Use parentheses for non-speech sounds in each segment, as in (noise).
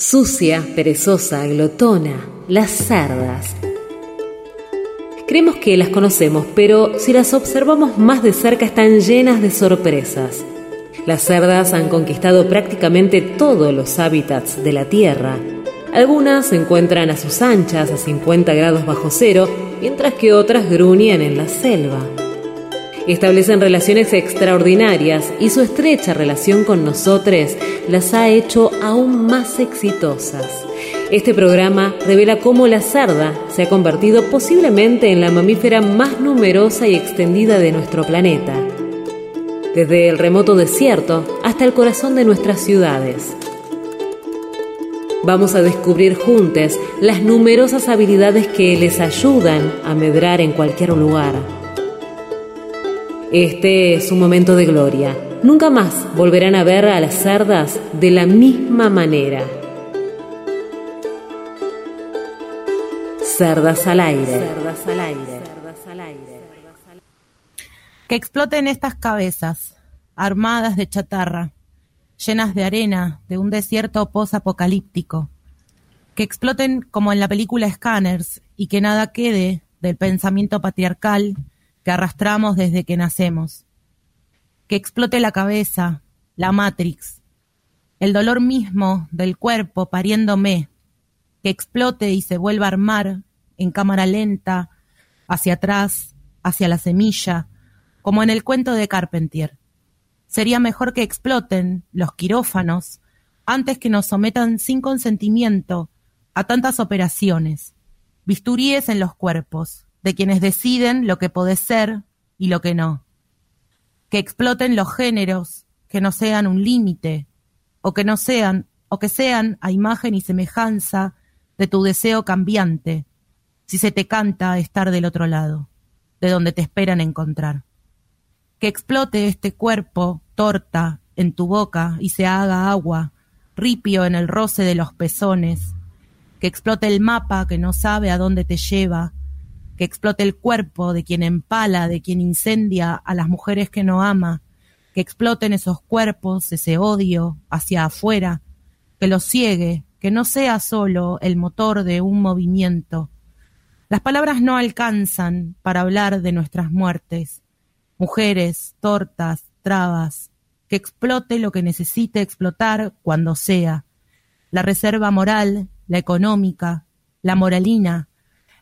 Sucia, perezosa, glotona, las cerdas. Creemos que las conocemos, pero si las observamos más de cerca están llenas de sorpresas. Las cerdas han conquistado prácticamente todos los hábitats de la Tierra. Algunas se encuentran a sus anchas a 50 grados bajo cero, mientras que otras gruñen en la selva establecen relaciones extraordinarias y su estrecha relación con nosotros las ha hecho aún más exitosas. Este programa revela cómo la sarda se ha convertido posiblemente en la mamífera más numerosa y extendida de nuestro planeta, desde el remoto desierto hasta el corazón de nuestras ciudades. Vamos a descubrir juntos las numerosas habilidades que les ayudan a medrar en cualquier lugar. Este es un momento de gloria. Nunca más volverán a ver a las cerdas de la misma manera. Cerdas al aire. Cerdas al aire. Que exploten estas cabezas, armadas de chatarra, llenas de arena de un desierto post-apocalíptico. Que exploten como en la película Scanners y que nada quede del pensamiento patriarcal que arrastramos desde que nacemos. Que explote la cabeza, la Matrix, el dolor mismo del cuerpo pariéndome, que explote y se vuelva a armar en cámara lenta, hacia atrás, hacia la semilla, como en el cuento de Carpentier. Sería mejor que exploten los quirófanos antes que nos sometan sin consentimiento a tantas operaciones, bisturíes en los cuerpos, de quienes deciden lo que puede ser y lo que no. Que exploten los géneros, que no sean un límite, o que no sean, o que sean a imagen y semejanza de tu deseo cambiante, si se te canta estar del otro lado, de donde te esperan encontrar. Que explote este cuerpo, torta, en tu boca y se haga agua, ripio en el roce de los pezones, que explote el mapa que no sabe a dónde te lleva, que explote el cuerpo de quien empala, de quien incendia a las mujeres que no ama, que exploten esos cuerpos, ese odio hacia afuera, que los ciegue, que no sea solo el motor de un movimiento. Las palabras no alcanzan para hablar de nuestras muertes. Mujeres, tortas, trabas, que explote lo que necesite explotar cuando sea. La reserva moral, la económica, la moralina,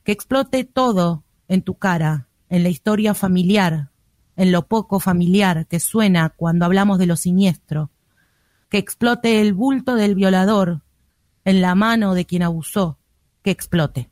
que explote todo en tu cara, en la historia familiar, en lo poco familiar que suena cuando hablamos de lo siniestro, que explote el bulto del violador en la mano de quien abusó, que explote.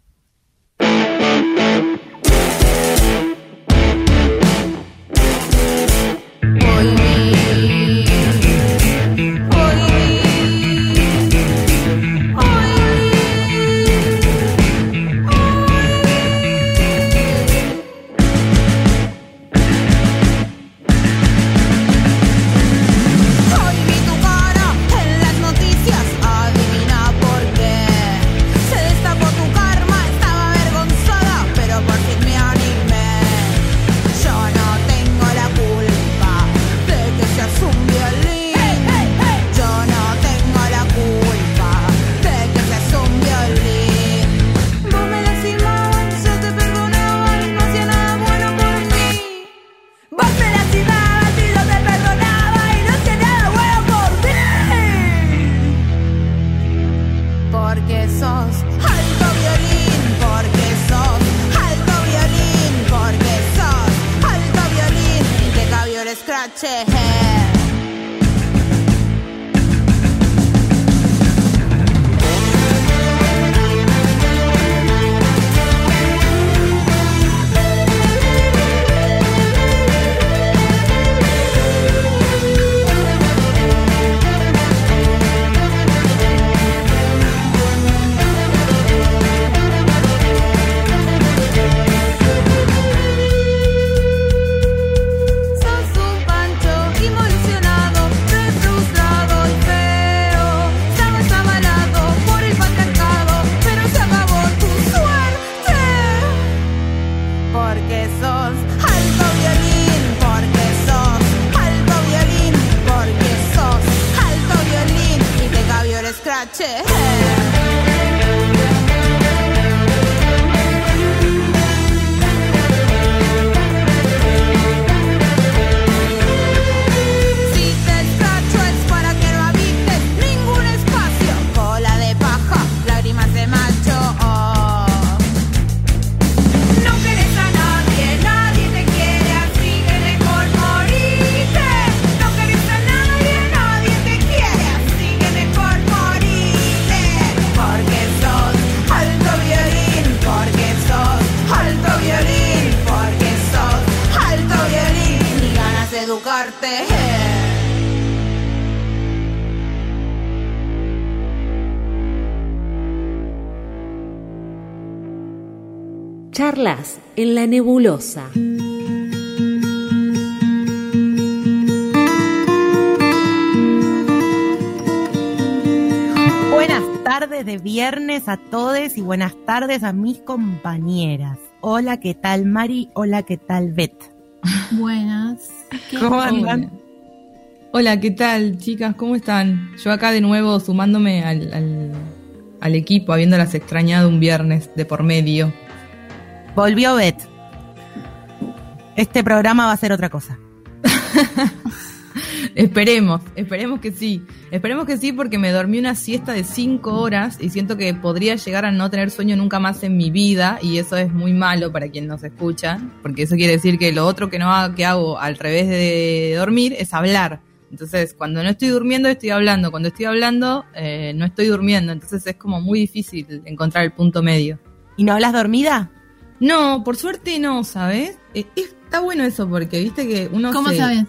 La nebulosa. Buenas tardes de viernes a todos y buenas tardes a mis compañeras. Hola, ¿qué tal Mari? Hola, ¿qué tal Bet? (laughs) Buenas. ¿Cómo andan? Hola, ¿qué tal chicas? ¿Cómo están? Yo acá de nuevo sumándome al, al, al equipo, habiéndolas extrañado un viernes de por medio. Volvió Bet. Este programa va a ser otra cosa. (laughs) esperemos, esperemos que sí. Esperemos que sí porque me dormí una siesta de cinco horas y siento que podría llegar a no tener sueño nunca más en mi vida y eso es muy malo para quien nos escucha, porque eso quiere decir que lo otro que no hago, que hago al revés de dormir es hablar. Entonces, cuando no estoy durmiendo, estoy hablando. Cuando estoy hablando, eh, no estoy durmiendo. Entonces es como muy difícil encontrar el punto medio. ¿Y no hablas dormida? No, por suerte no, ¿sabes? Eh, está bueno eso porque viste que uno ¿Cómo se- sabes?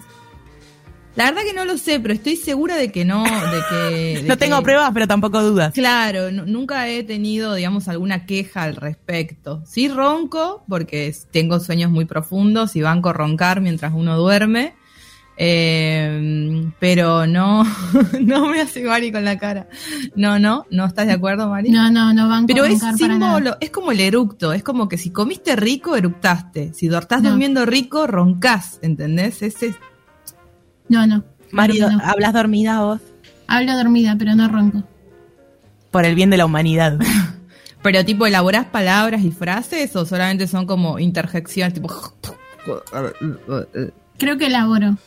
La verdad que no lo sé, pero estoy segura de que no, de que... (laughs) de No tengo que- pruebas, pero tampoco dudas. Claro, nu- nunca he tenido, digamos, alguna queja al respecto. Sí ronco, porque tengo sueños muy profundos y banco roncar mientras uno duerme. Eh, pero no, (laughs) no me hace Mari con la cara. No, no, ¿no estás de acuerdo, Mari? No, no, no van Pero a es símbolo, es como el eructo, es como que si comiste rico, eructaste. Si estás No. durmiendo rico, roncás, ¿entendés? Ese, No, no. Mari, no. ¿hablas dormida vos? Hablo dormida, pero no ronco. Por el bien de la humanidad. (laughs) pero tipo, ¿elaborás palabras y frases o solamente son como interjecciones, tipo... Creo que elaboro.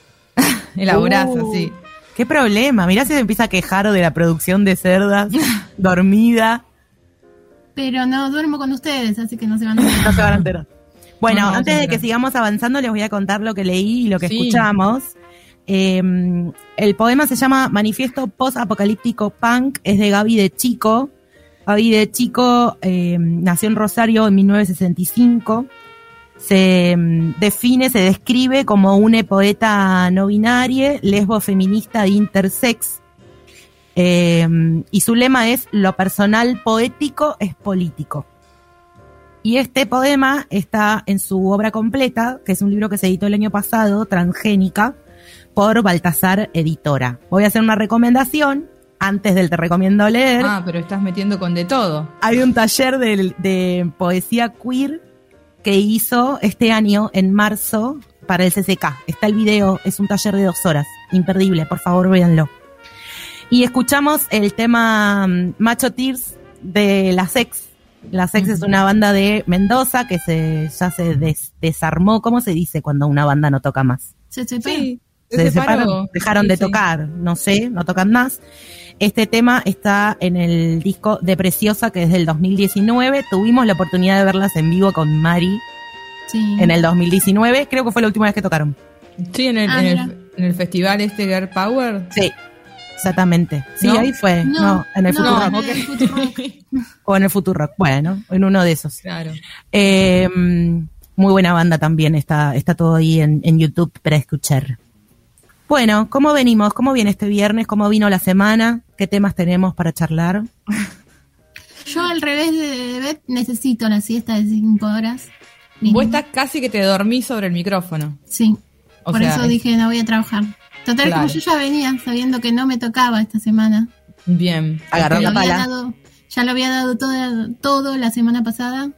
Elaborás Uh. así. ¿Qué problema? Mirá si se empieza a quejar de la producción de cerdas, (laughs) dormida. Pero no duermo con ustedes, así que no se van a No se van a enterar. Bueno, No, no, antes de que sigamos avanzando, les voy a contar lo que leí y lo que Sí. escuchamos. Eh, el poema se llama Manifiesto Post-Apocalíptico Punk, es de Gaby de Chico. Gaby de Chico eh, nació en Rosario en 1965. Se mm, define, se describe como una poeta no binaria, lesbo feminista intersex. Eh, y su lema es lo personal poético es político. Y este poema está en su obra completa, que es un libro que se editó el año pasado, Transgénica, por Baltasar Editora. Voy a hacer una recomendación antes del te recomiendo leer. Ah, pero estás metiendo con de todo. Hay un taller de, de poesía queer que hizo este año, en marzo, para el CCK. Está el video, es un taller de dos horas. Imperdible, por favor, véanlo. Y escuchamos el tema mm, Macho Tears de La Sex. La Sex es una banda de Mendoza que se, ya se des- desarmó. ¿Cómo se dice cuando una banda no toca más? Se. Sí, separaron, dejaron Sí, de sí. tocar, no sé, no tocan más. Este tema está en el disco de Preciosa, que es del 2019. Tuvimos la oportunidad de verlas en vivo con Mari Sí. en el 2019. Creo que fue la última vez que tocaron. Sí, en el, Ah, en el, mira. en el festival este Girl Power. Sí, exactamente. Sí, ¿No? ahí fue. No, No, en el no, Futurock. en el Futurock. (laughs) (laughs) O en el Futurock. Bueno, en uno de esos. claro. Eh, muy buena banda también. Está, está todo ahí en, en YouTube para escuchar. Bueno, ¿cómo venimos? ¿Cómo viene este viernes? ¿Cómo vino la semana? ¿Qué temas tenemos para charlar? (laughs) Yo al revés de Beth necesito la siesta de cinco horas. Bien. Vos estás casi que te dormís sobre el micrófono. Sí. O Por sea, eso es- dije no voy a trabajar. Total, Claro. como yo ya venía sabiendo que no me tocaba esta semana. Bien. Agarró Ya la pala. dado, ya lo había dado todo, todo la semana pasada.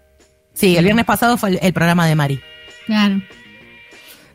Sí, el viernes pasado fue el, el programa de Mari. Claro.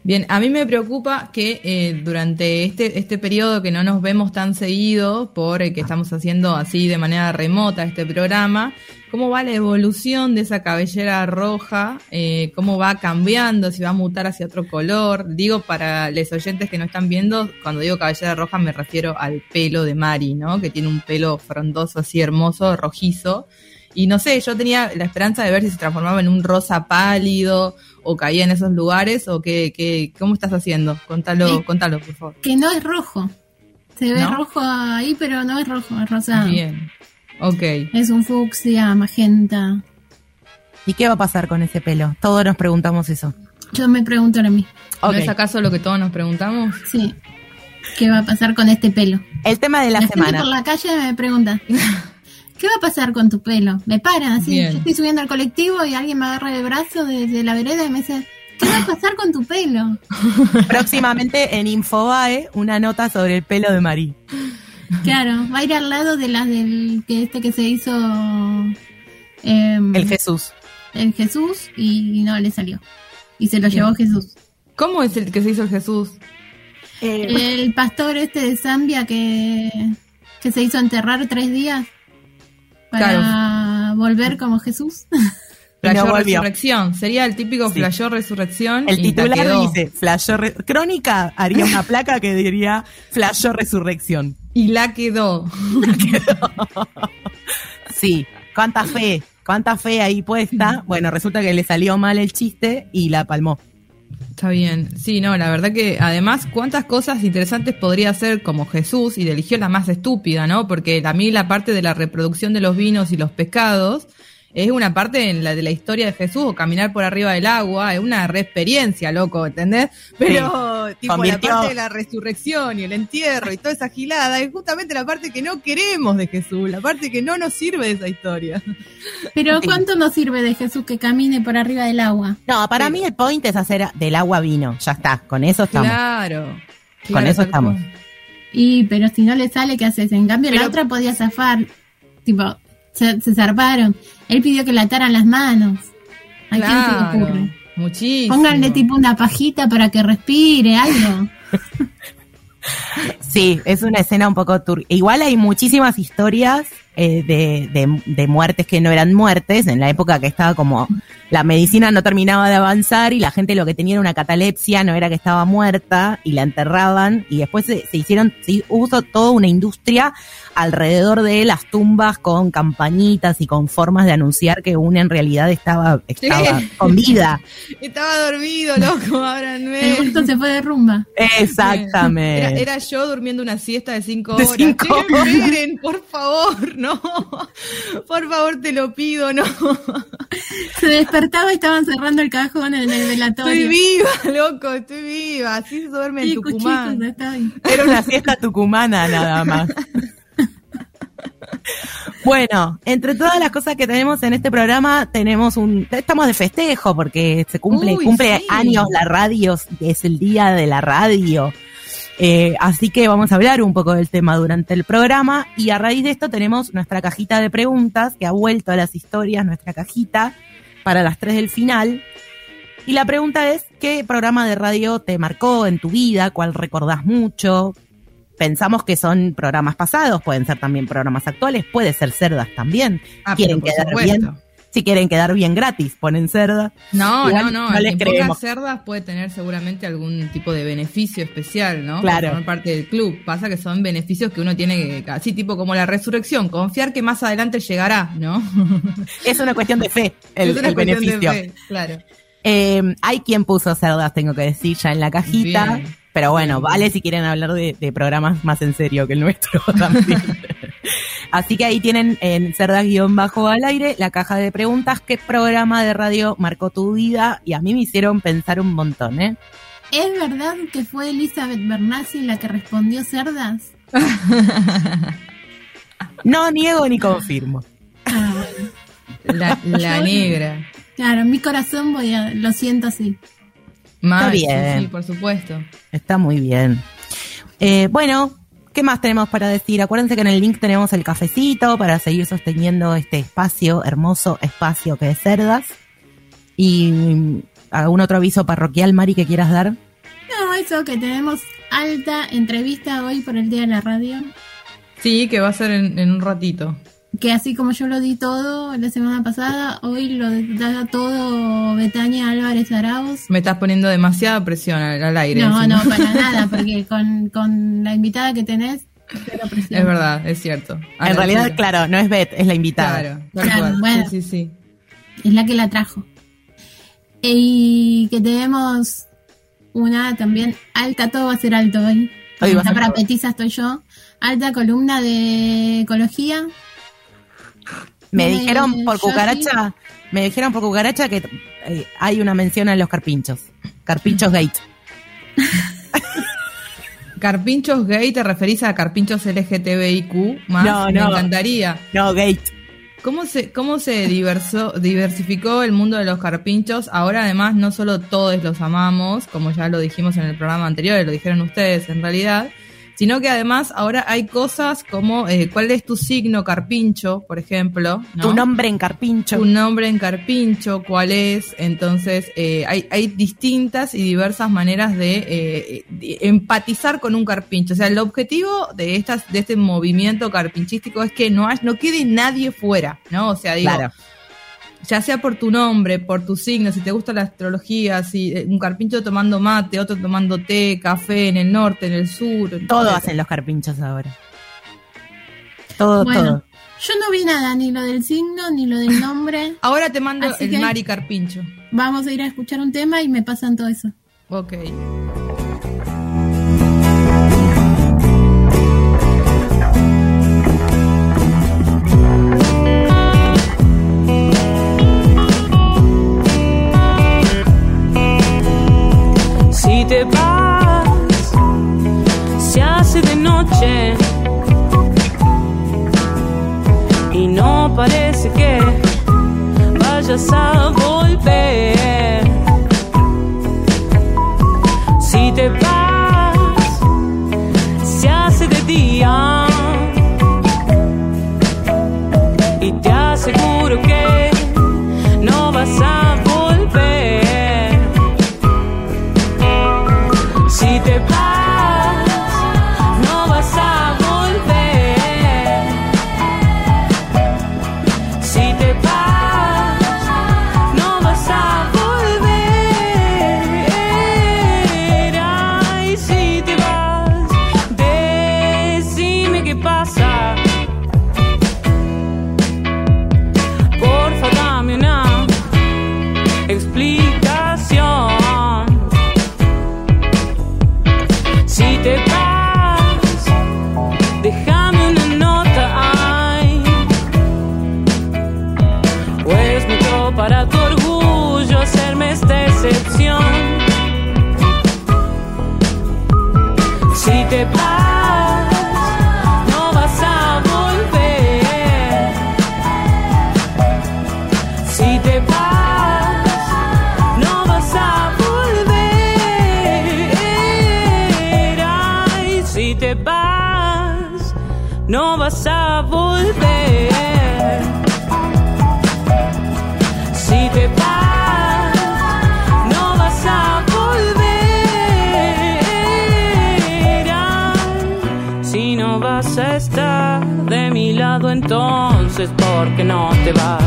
Bien, a mí me preocupa que eh, durante este, este periodo que no nos vemos tan seguido, por el que estamos haciendo así de manera remota este programa, cómo va la evolución de esa cabellera roja, eh, cómo va cambiando, si va a mutar hacia otro color. Digo, para los oyentes que no están viendo, cuando digo cabellera roja me refiero al pelo de Mari, ¿no? Que tiene un pelo frondoso así hermoso, rojizo. Y no sé, yo tenía la esperanza de ver si se transformaba en un rosa pálido o caía en esos lugares o qué, qué cómo estás haciendo. Contalo, contalo, por favor. Que no es rojo. Se ve ¿No? rojo ahí, pero no es rojo, es rosado. Bien. Ok. Es un fucsia, magenta. ¿Y qué va a pasar con ese pelo? Todos nos preguntamos eso. Yo me pregunto ahora mismo. ¿No Ok. es acaso lo que todos nos preguntamos? Sí. ¿Qué va a pasar con este pelo? El tema de la semana. por la calle me pregunta, (laughs) ¿qué va a pasar con tu pelo? Me paran así, Bien. yo estoy subiendo al colectivo y alguien me agarra el brazo desde la vereda y me dice, ¿qué va a pasar con tu pelo? (laughs) Próximamente en Infobae, una nota sobre el pelo de Marí. Claro, va a ir al lado de las del que este que se hizo em, El Jesús. el Jesús y no le salió. Y se lo llevó Jesús. ¿Cómo es el que se hizo el Jesús? El pastor este de Zambia que, que se hizo enterrar tres días para volver como Jesús. (laughs) No Flayó volvió. Resurrección. Sería el típico Sí. Flayó Resurrección. El la titular quedó. dice, Flashó Re- Crónica haría una (laughs) placa que diría Flashó Resurrección. Y (laughs) la quedó. Sí, cuánta fe, cuánta fe ahí puesta. Bueno, resulta que le salió mal el chiste y la palmó. Está bien. Sí, no, la verdad que además, cuántas cosas interesantes podría hacer como Jesús y eligió la más estúpida, ¿no? Porque a mí la parte de la reproducción de los vinos y los pescados es una parte en la de la historia de Jesús o caminar por arriba del agua, es una re experiencia, loco, ¿entendés? Pero tipo Convirtió- la parte de la resurrección y el entierro y toda esa gilada es justamente la parte que no queremos de Jesús, la parte que no nos sirve de esa historia. Pero ¿cuánto nos sirve de Jesús que camine por arriba del agua? No, para Sí. mí el point es hacer del agua vino. Ya está, con eso estamos. Claro. Con Claro, eso estamos. Y pero si no le sale, ¿qué haces? En cambio la otra podía zafar. Tipo, se, se zarparon. Él pidió que le ataran las manos. ¿A quién se le Claro, ocurre? muchísimo. Pónganle tipo una pajita para que respire, algo. (laughs) Sí, es una escena un poco tur Igual hay muchísimas historias eh, de, de- de muertes que no eran muertes, en la época que estaba como la medicina no terminaba de avanzar y la gente lo que tenía era una catalepsia, no era que estaba muerta y la enterraban y después se, se hicieron, se hubo toda una industria alrededor de las tumbas con campañitas y con formas de anunciar que una en realidad estaba, estaba Sí. con vida. (laughs) Estaba dormido, loco, (laughs) ábranme. El gusto se fue de rumba. Exactamente. Era, era yo durmiendo una siesta de cinco De horas. cinco (laughs) Che, horas. esperen, por favor, no. Por favor, te lo pido, no. Se despertaba y estaban cerrando el cajón en el Estoy velatorio. viva, loco, estoy viva. Así se duerme en Y Tucumán. estoy. Era una fiesta tucumana nada más. Bueno, entre todas las cosas que tenemos en este programa, tenemos un, estamos de festejo porque se cumple, Uy, cumple sí. años la radio, es el día de la radio. Eh, así que vamos a hablar un poco del tema durante el programa y a raíz de esto tenemos nuestra cajita de preguntas que ha vuelto a las historias, nuestra cajita para las tres del final. Y la pregunta es, ¿qué programa de radio te marcó en tu vida? ¿Cuál recordás mucho? Pensamos que son programas pasados, pueden ser también programas actuales, puede ser cerdas también. Ah, quieren quedar supuesto. bien, si quieren quedar bien gratis, ponen cerda. No, Igual no, no. no el les que creemos. ponga cerdas puede tener seguramente algún tipo de beneficio especial, ¿no? Claro. Por formar parte del club. Pasa que son beneficios que uno tiene que, así tipo como la resurrección, confiar que más adelante llegará, ¿no? (laughs) Es una cuestión de fe, el, Es una el beneficio. fe, claro. Eh, hay quien puso cerdas, tengo que decir, ya en la cajita. Bien. Pero bueno, Bien. vale si quieren hablar de, de programas más en serio que el nuestro (laughs) también. Así que ahí tienen en cerdas-bajo al aire la caja de preguntas. ¿Qué programa de radio marcó tu vida? Y a mí me hicieron pensar un montón, ¿eh? ¿Es verdad que fue Elizabeth Bernassi la que respondió cerdas? (laughs) No niego ni confirmo. Ah, bueno. La, la negra. Claro, en mi corazón voy a, lo siento así. Mal, sí, bien. sí, por supuesto. Está muy bien. Eh, bueno, ¿qué más tenemos para decir? Acuérdense que en el link tenemos el cafecito para seguir sosteniendo este espacio, hermoso espacio que es Cerdas. Y algún otro aviso parroquial, Mari, que quieras dar. eso, que tenemos alta entrevista hoy por el Día de la Radio. Sí, que va a ser en, un ratito. Que así como yo lo di todo la semana pasada, hoy lo da todo Betania Álvarez Arauz. Me estás poniendo demasiada presión al, aire. No, no, para (laughs) nada, porque con, con la invitada que tenés, es verdad, es cierto. en realidad, claro, no es Bet, es la invitada. Claro, bueno, sí, sí, Es la que la trajo. Y que tenemos una también alta, todo va a ser alto hoy. hoy va para petiza estoy yo. Alta columna de ecología. Me dijeron por cucaracha, me dijeron por cucaracha que eh, hay una mención a los carpinchos. Carpinchos Gate. (laughs) Carpinchos gay, ¿te referís a carpinchos LGTBIQ más? No, no. Me encantaría. No, gay. ¿Cómo se, cómo se diversificó el mundo de los carpinchos? Ahora además no solo todos los amamos, como ya lo dijimos en el programa anterior, lo dijeron ustedes en realidad, sino que además ahora hay cosas como eh, cuál es tu signo carpincho, por ejemplo. Tu nombre en carpincho. Tu nombre en carpincho, cuál es. Entonces eh, hay, hay distintas y diversas maneras de, eh, empatizar con un carpincho. O sea, el objetivo de, estas, de este movimiento carpinchístico es que no, no quede nadie fuera, ¿no? O sea, digo... Claro ya sea por tu nombre, por tu signo, si te gusta la astrología, si eh, un carpincho tomando mate, otro tomando té, café en el norte, en el sur. Todo hacen los carpinchos ahora. Todo, todo. Yo no vi nada, ni lo del signo, ni lo del nombre. (laughs) ahora te mando el Mari Carpincho. Vamos a ir a escuchar un tema y me pasan todo eso. Ok. Te vas, se hace de noche y no parece que vayas a volver. para entonces ¿por qué no te vas?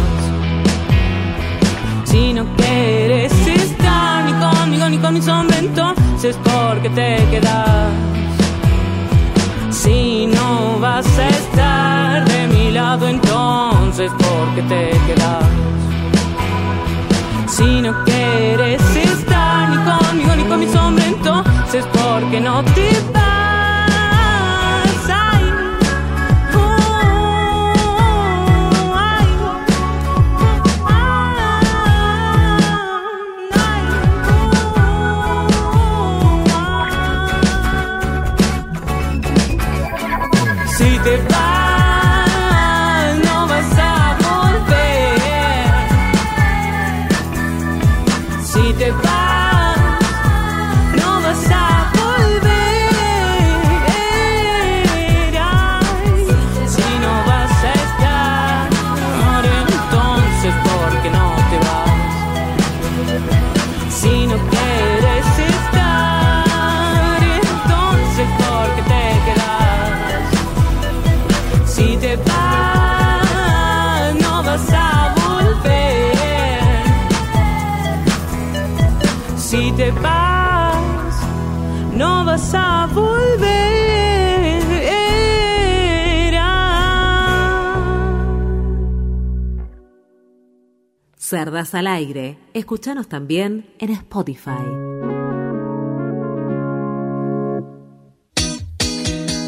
Si no quieres estar ni conmigo ni con mi sombra, entonces ¿por qué te quedas? Si no vas a estar de mi lado, entonces ¿por qué te quedas? Si no quieres estar ni conmigo ni con mi sombra, entonces ¿por qué no te vas? Cerdas al aire. Escúchanos también en Spotify.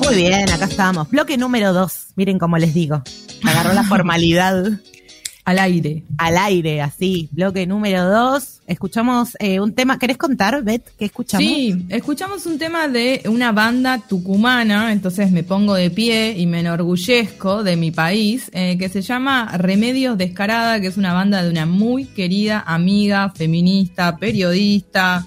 Muy bien, acá estamos. Bloque número 2. Miren cómo les digo. Agarró la formalidad. (laughs) Al aire. Al aire, así. Bloque número 2. Escuchamos eh, un tema. ¿Querés contar, Beth, qué escuchamos? Sí, escuchamos un tema de una banda tucumana, entonces me pongo de pie y me enorgullezco de mi país, eh, que se llama Remedios Descarada, que es una banda de una muy querida amiga, feminista, periodista,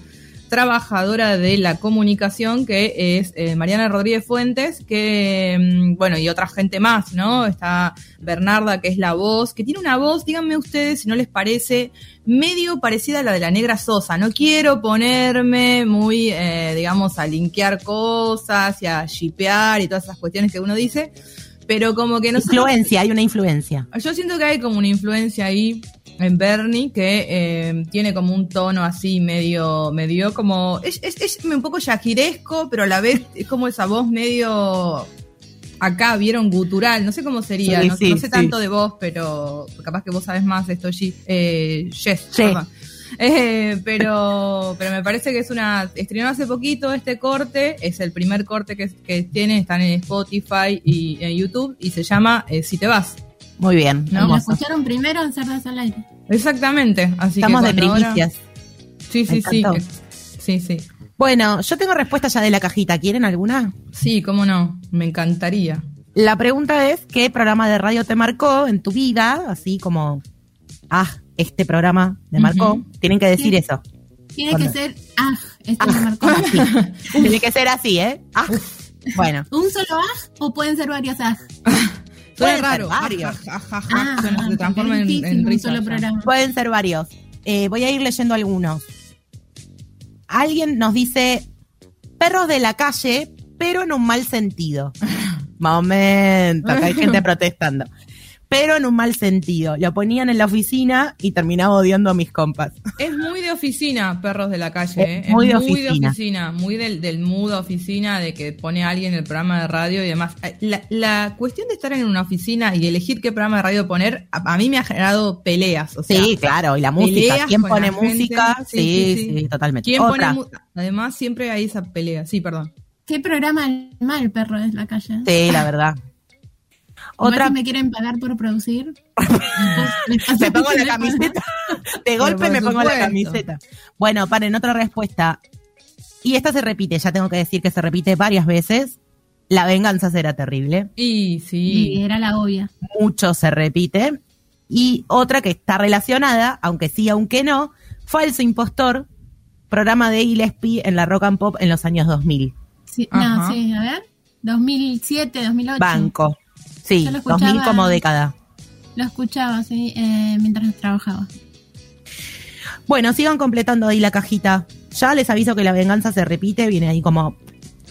trabajadora de la comunicación, que es eh, Mariana Rodríguez Fuentes, que, mm, bueno, y otra gente más, ¿no? Está Bernarda, que es la voz, que tiene una voz, díganme ustedes si no les parece, medio parecida a la de la negra Sosa. No quiero ponerme muy, eh, digamos, a linkear cosas y a shipear y todas esas cuestiones que uno dice, pero como que no sé- Influencia, hay una influencia. yo siento que hay como una influencia ahí en Bernie que eh, tiene como un tono así medio, medio como, es, es, es un poco yaquiresco, pero a la vez es como esa voz medio acá, vieron gutural, no sé cómo sería, Sí, no, sí, no sé sí. tanto de voz, pero capaz que vos sabes más de esto, G. Eh, perdón. Eh, pero, pero me parece que es una. Estrenó hace poquito este corte, es el primer corte que, que tiene, están en Spotify y en YouTube, y se llama eh, Si te vas. Muy bien, No, escucharon primero en Cerdas al aire. Exactamente. Así Estamos que de ahora- primicias. Sí, Me sí, sí. Sí, sí. Bueno, yo tengo respuesta ya de la cajita. ¿Quieren alguna? Sí, cómo no. Me encantaría. La pregunta es, ¿qué programa de radio te marcó en tu vida? Así como, ah, este programa me marcó. Tienen que decir eso. Tiene que ser, ah, esto me marcó. (laughs) Así. (laughs) Tiene que ser así, ¿eh? Ah, bueno. ¿Un solo ah o pueden ser varios ah? (laughs) Suena Pueden ser varios. Ja, ja, ja, ja. Ah, se transforma en, solo programa. Pueden ser varios. Eh, voy a ir leyendo algunos. Alguien nos dice perros de la calle, pero en un mal sentido. (laughs) Momento, acá hay gente (laughs) protestando. Pero en un mal sentido. Lo ponían en la oficina y terminaba odiando a mis compas. Es muy de oficina, perros de la calle. Es ¿eh? muy de muy oficina. de oficina. Muy del, del mood oficina, de que pone a alguien en el programa de radio y demás. La, la cuestión de estar en una oficina y elegir qué programa de radio poner, a, a mí me ha generado peleas. O sea, Sí, claro, y la música. ¿Quién pone gente. música? Sí, Sí, sí, sí, sí. totalmente. ¿Quién Otra. pone mu- Además, siempre hay esa pelea. Sí, perdón. ¿Qué programa mal perro es la calle? Sí, la verdad. Otra, si me quieren pagar por producir. (laughs) me pongo la camiseta. De golpe me pongo la camiseta. Bueno, paren, otra respuesta. Y esta se repite, ya tengo que decir que se repite varias veces. La venganza será terrible. Y Y sí. era la obvia. Mucho se repite. Y otra que está relacionada, aunque sí, aunque no, Falso Impostor, programa de Gillespie en la Rock and Pop en los años 2000. Sí, no, sí, a ver. 2007, 2008. Banco. Sí, Yo lo 2000 escuchaba- como década. Lo escuchaba, sí, eh, mientras trabajaba. Bueno, sigan completando ahí la cajita. Ya les aviso que la venganza se repite, viene ahí como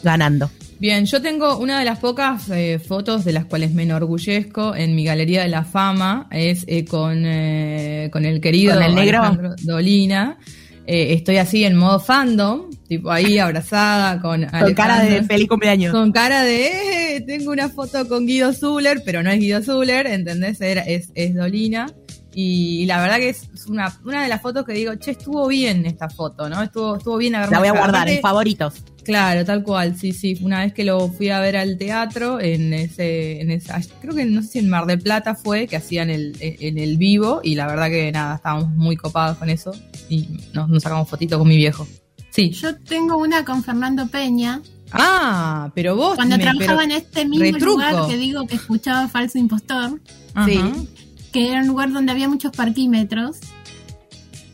ganando. Bien, yo tengo una de las pocas eh, fotos de las cuales me enorgullezco en mi galería de la fama, es eh, con, eh, con el querido ¿Con el negro? Alejandro Dolina. Eh, estoy así en modo fandom, tipo ahí abrazada con Con cara de feliz cumpleaños. Con cara de, eh, tengo una foto con Guido Zuller, pero no es Guido Zuller, ¿entendés? Era- es, es Dolina. Y la verdad que es una, una de las fotos que digo, che, estuvo bien esta foto, ¿no? Estuvo, estuvo bien haberme La voy a guardar Aparte, en favoritos. Claro, tal cual, sí, sí. Una vez que lo fui a ver al teatro, en ese, en esa, creo que no sé si en Mar del Plata fue, que hacían el, en el vivo, y la verdad que nada, estábamos muy copados con eso, y nos, nos sacamos fotito con mi viejo. Sí. Yo tengo una con Fernando Peña. Ah, pero vos Cuando me- trabajaba en este mismo retruco. lugar que digo que escuchaba Falso Impostor. Sí. que era un lugar donde había muchos parquímetros.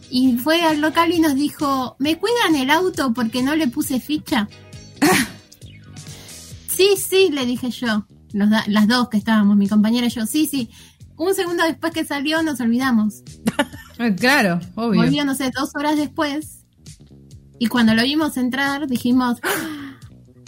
Y fue al local y nos dijo, ¿me cuidan el auto porque no le puse ficha? (laughs) sí, sí, le dije yo. Los da- las dos que estábamos, mi compañera y yo, sí, sí. Un segundo después que salió nos olvidamos. (laughs) Claro, obvio. Volvió, no sé, dos horas después. Y cuando lo vimos entrar, dijimos, "Ah,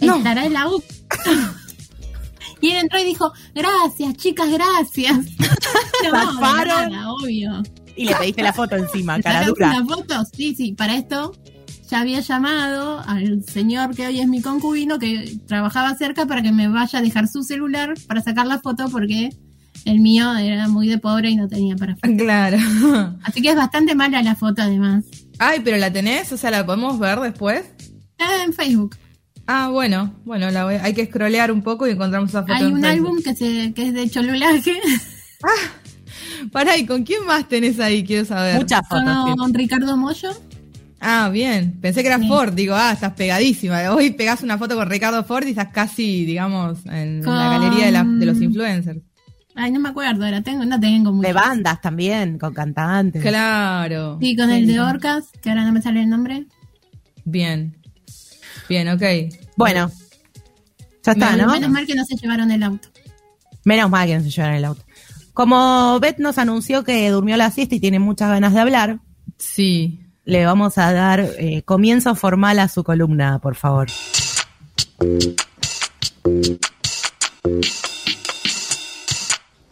(gasps) No. estará el auto. (gasps) y él entró y dijo, gracias, chicas, gracias. (laughs) no, nada, obvio. Y le pediste la foto encima, cara ¿Sacaste dura. una foto? Sí, sí, para esto ya había llamado al señor que hoy es mi concubino, que trabajaba cerca, para que me vaya a dejar su celular para sacar la foto, porque el mío era muy de pobre y no tenía para foto. Claro. Así que es bastante mala la foto, además. Ay, pero la tenés, o sea, la podemos ver después. Está en Facebook. Ah, bueno, bueno, la voy- hay que scrollear un poco y encontramos esa foto. Hay en un Facebook. álbum que, se, que es de cholulaje (laughs) Pará, ¿y con quién más tenés ahí? Quiero saber. Muchas fotos. con Ricardo Mollo. Ah, bien. Pensé que era Sí. Ford. Digo, ah, estás pegadísima. Hoy pegás una foto con Ricardo Ford y estás casi, digamos, en Con- la galería de, la- de los influencers. Ay, no me acuerdo, ahora tengo, no tengo mucho. De bandas también, con cantantes. Claro. Sí, con el de Orcas, que ahora no me sale el nombre. Bien. Bien, ok. Bueno, ya está, Menos- ¿no? Menos mal que no se llevaron el auto. Menos mal que no se llevaron el auto. Como Beth nos anunció que durmió la siesta y tiene muchas ganas de hablar, Sí. le vamos a dar eh, comienzo formal a su columna, por favor.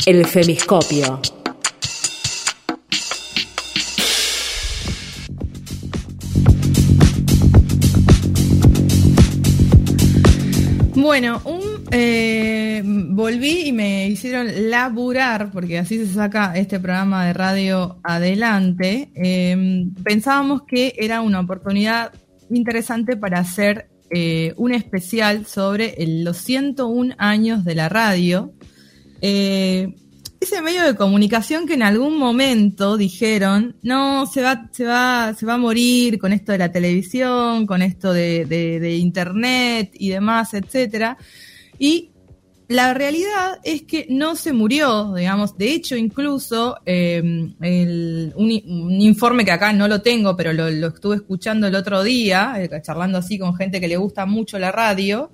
El femiscopio. Bueno, eh, volví y me hicieron laburar, porque así se saca este programa de radio adelante. Eh, pensábamos que era una oportunidad interesante para hacer eh, un especial sobre el- los 101 años de la radio. Eh, ese medio de comunicación que en algún momento dijeron, no, se va, se va, se va a morir con esto de la televisión, con esto de, internet y demás, etcétera. Y la realidad es que no se murió, digamos. De hecho, incluso el- un, informe que acá no lo tengo, pero lo, lo estuve escuchando el otro día, eh, charlando así con gente que le gusta mucho la radio.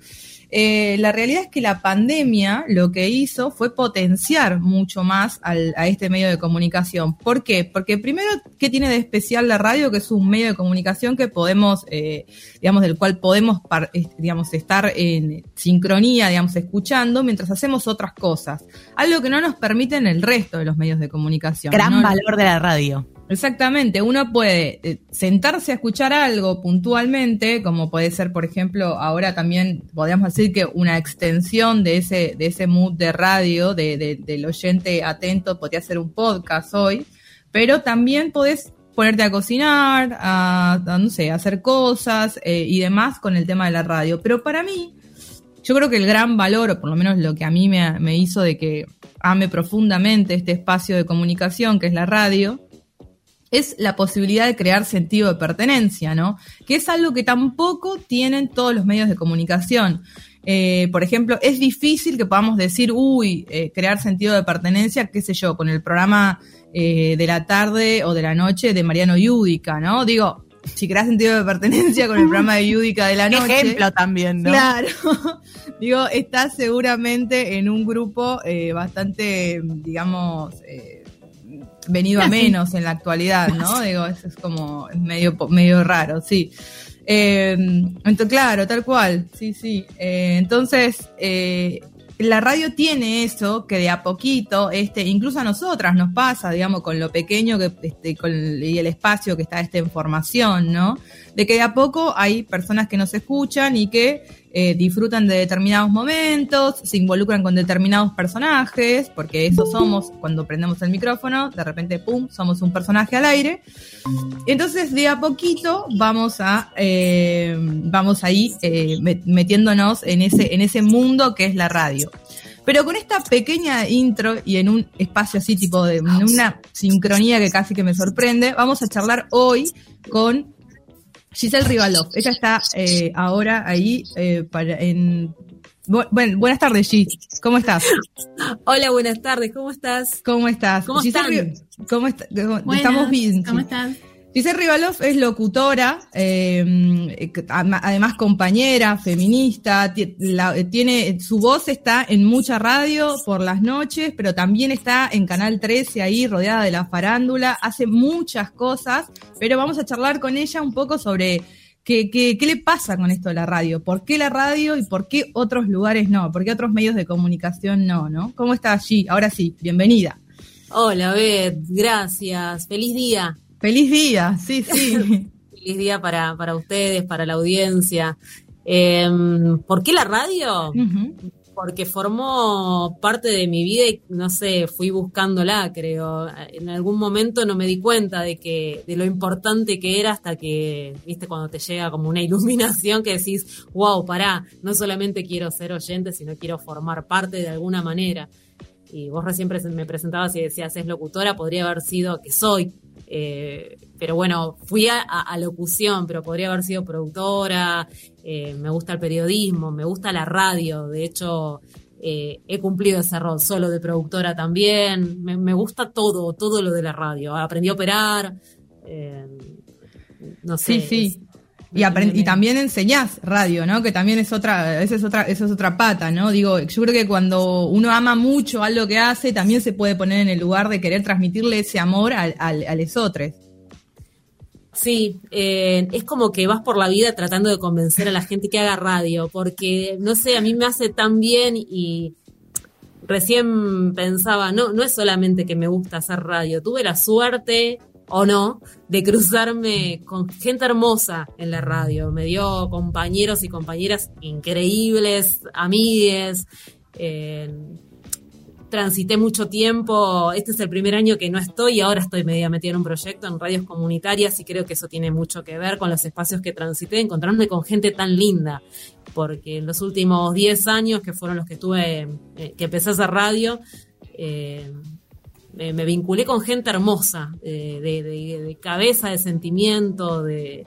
Eh, la realidad es que la pandemia lo que hizo fue potenciar mucho más al- a este medio de comunicación. ¿Por qué? Porque primero, ¿qué tiene de especial la radio? Que es un medio de comunicación que podemos, eh, digamos, del cual podemos, par- digamos, estar en sincronía, digamos, escuchando mientras hacemos otras cosas. Algo que no nos permiten el resto de los medios de comunicación. Gran ¿no? valor de la radio. Exactamente, uno puede eh, sentarse a escuchar algo puntualmente, como puede ser, por ejemplo, ahora también podríamos decir que una extensión de ese, de ese mood de radio, de, de- del oyente atento, podría ser un podcast hoy, pero también podés ponerte a cocinar, a, no sé, a hacer cosas eh, y demás con el tema de la radio. Pero para mí, yo creo que el gran valor, o por lo menos lo que a mí me, me hizo de que ame profundamente este espacio de comunicación que es la radio, es la posibilidad de crear sentido de pertenencia, ¿no? Que es algo que tampoco tienen todos los medios de comunicación. Eh, por ejemplo, es difícil que podamos decir, uy, eh, crear sentido de pertenencia, qué sé yo, con el programa eh, de la tarde o de la noche de Mariano Yudica, ¿no? Digo, si creas sentido de pertenencia con el programa de Yudica de la (laughs) noche. Ejemplo también, ¿no? Claro. (laughs) Digo, estás seguramente en un grupo eh, bastante, digamos, eh, venido a menos en la actualidad, ¿no? Digo, eso es como medio, medio raro, sí. Eh, entonces, claro, tal cual, sí, sí. Eh, entonces, eh, la radio tiene eso que de a poquito, este, incluso a nosotras nos pasa, digamos, con lo pequeño que, este, con el- y el espacio que está esta información, ¿no? De que de a poco hay personas que nos escuchan y que eh, disfrutan de determinados momentos, se involucran con determinados personajes, porque eso somos cuando prendemos el micrófono, de repente, pum, somos un personaje al aire. Entonces, de a poquito vamos a eh, vamos ahí eh, met- metiéndonos en ese, en ese mundo que es la radio. Pero con esta pequeña intro y en un espacio así, tipo de una sincronía que casi que me sorprende, vamos a charlar hoy con Giselle Rivalov. Ella está eh, ahora ahí eh, para, en... Bu- bueno, buenas tardes, Gis. ¿Cómo estás? Hola, buenas tardes, ¿cómo estás? ¿Cómo estás? ¿Cómo Giselle están? Ri- ¿Cómo está- Buenas, Estamos bien. ¿Cómo sí. estás? Giselle Rivalov es locutora, eh, que- ama- además compañera, feminista, tiene, su voz está en mucha radio por las noches, pero también está en Canal 13 ahí rodeada de la farándula, hace muchas cosas, pero vamos a charlar con ella un poco sobre qué le pasa con esto de la radio, por qué la radio y por qué otros lugares no, por qué otros medios de comunicación no, ¿no? ¿Cómo está allí? Ahora sí, bienvenida. Hola, Beth, gracias. Feliz día. Feliz día, sí, sí. (laughs) feliz día para, para ustedes, para la audiencia. Em, ¿Por qué la radio? Porque formó parte de mi vida y no sé, fui buscándola, creo. En algún momento no me di cuenta de que, de lo importante que era hasta que, viste, cuando te llega como una (laughs) iluminación que decís, wow, pará, no solamente quiero ser oyente, sino quiero formar parte de alguna manera. Y vos recién me presentabas y decías, es locutora, podría haber sido que soy, eh, pero bueno, fui a, locución, pero podría haber sido productora, eh, me gusta el periodismo, me gusta la radio, de hecho eh, he cumplido ese rol solo de productora también, me, gusta todo, todo lo de la radio, aprendí a operar, no sé. Sí, sí. Y, y también enseñás radio, ¿no? Que también es otra, esa es otra, esa es otra pata, ¿no? Digo, yo creo que cuando uno ama mucho algo que hace, también se puede poner en el lugar de querer transmitirle ese amor al, al, a otros. Sí, eh, es como que vas por la vida tratando de convencer a la gente que haga radio, porque, no sé, a mí me hace tan bien y recién pensaba, no, no es solamente que me gusta hacer radio, tuve la suerte o no, de cruzarme con gente hermosa en la radio. Me dio compañeros y compañeras increíbles, amigues. Eh, transité mucho tiempo. Este es el primer año que no estoy ahora estoy media metida en un proyecto en radios comunitarias y creo que eso tiene mucho que ver con los espacios que transité, encontrarme con gente tan linda. Porque en los últimos 10 años, que fueron los que tuve, eh, que empecé a hacer radio, eh, me, vinculé con gente hermosa, eh, de, cabeza, de sentimiento, de...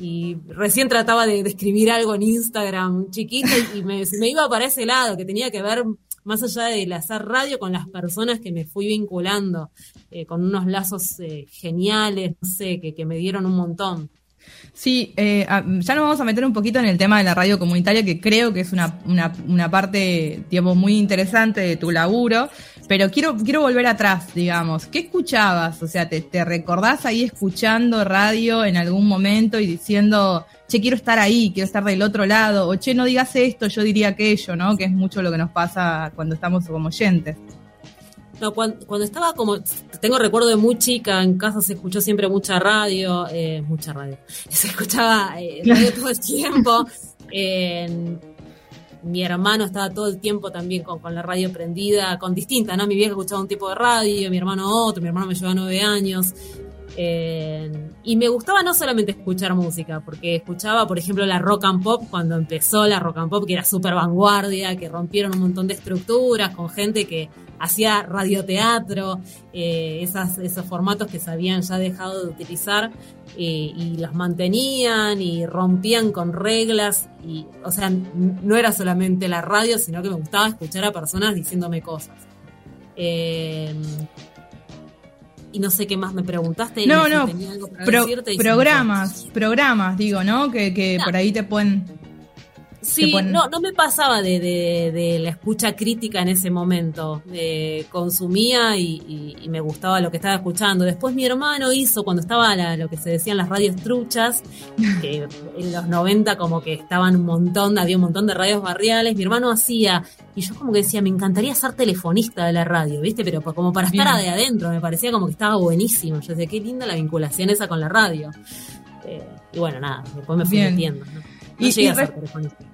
Y recién trataba de, escribir algo en Instagram chiquito y me, iba para ese lado, que tenía que ver más allá de hacer radio con las personas que me fui vinculando, eh, con unos lazos eh, geniales, no sé, que, que me dieron un montón. Sí, eh, ya nos vamos a meter un poquito en el tema de la radio comunitaria, que creo que es una, una, una parte, digamos, muy interesante de tu laburo, pero quiero, quiero volver atrás, digamos. ¿Qué escuchabas? O sea, ¿te, ¿te recordás ahí escuchando radio en algún momento y diciendo, che, quiero estar ahí, quiero estar del otro lado, o che, no digas esto, yo diría aquello, ¿no? Que es mucho lo que nos pasa cuando estamos como oyentes. No, cuando, estaba como, tengo recuerdo de muy chica, en casa se escuchó siempre mucha radio, eh, mucha radio, (laughs) se escuchaba eh, (laughs) radio todo el tiempo. mi hermano estaba todo el tiempo también con, con, la radio prendida, con distinta, ¿no? Mi vieja escuchaba un tipo de radio, mi hermano otro, mi hermano me lleva nueve años. Y me gustaba no solamente escuchar música, porque escuchaba, por ejemplo, la rock and pop cuando empezó la rock and pop, que era súper vanguardia, que rompieron un montón de estructuras con gente que hacía radioteatro, eh, esas, esos formatos que se habían ya dejado de utilizar y los mantenían y rompían con reglas. Y, o sea, no era solamente la radio, sino que me gustaba escuchar a personas diciéndome cosas. Eh, y no sé qué más me preguntaste. No, no, programas, programas, digo, ¿no? Que, que por ahí te pueden Sí, no, no me pasaba de, de, la escucha crítica en ese momento. consumía y, me gustaba lo que estaba escuchando. Después mi hermano hizo, cuando estaba lo que se decían las radios truchas, que (laughs) en los 90 como que estaban un montón, había un montón de radios barriales, mi hermano hacía, y yo como que decía, me encantaría ser telefonista de la radio, ¿viste? Pero como para estar de adentro, me parecía como que estaba buenísimo. Yo decía, qué linda la vinculación esa con la radio. Eh, y bueno, nada, después me fui metiendo. ¿no? No llegué a ser telefonista.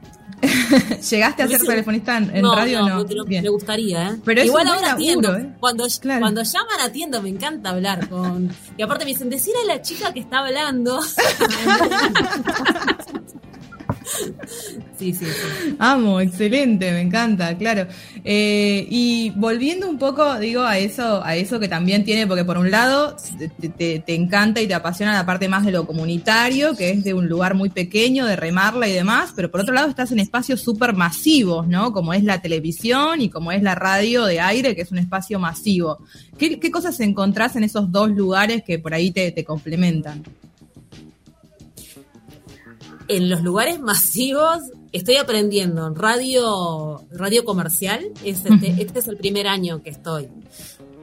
(laughs) ¿Llegaste a ser telefonista en, radio no? No, me gustaría, ¿eh? Pero Igual ahora atiendo. ¿eh? Cuando, cuando llaman atiendo, me encanta hablar con... Y aparte me dicen, decir a la chica que está hablando. (laughs) Sí, sí, Amo, excelente, me encanta, claro. Eh, y volviendo un poco, digo, a eso, a eso que también tiene, porque por un lado te, encanta y te apasiona la parte más de lo comunitario, que es de un lugar muy pequeño, de remarla y demás, pero por otro lado estás en espacios súper masivos, ¿no? Como es la televisión y como es la radio de aire, que es un espacio masivo. ¿Qué, cosas encontrás en esos dos lugares que por ahí te complementan? En los lugares (laughs) masivos estoy aprendiendo radio, radio comercial. Este, este, es el primer año que estoy.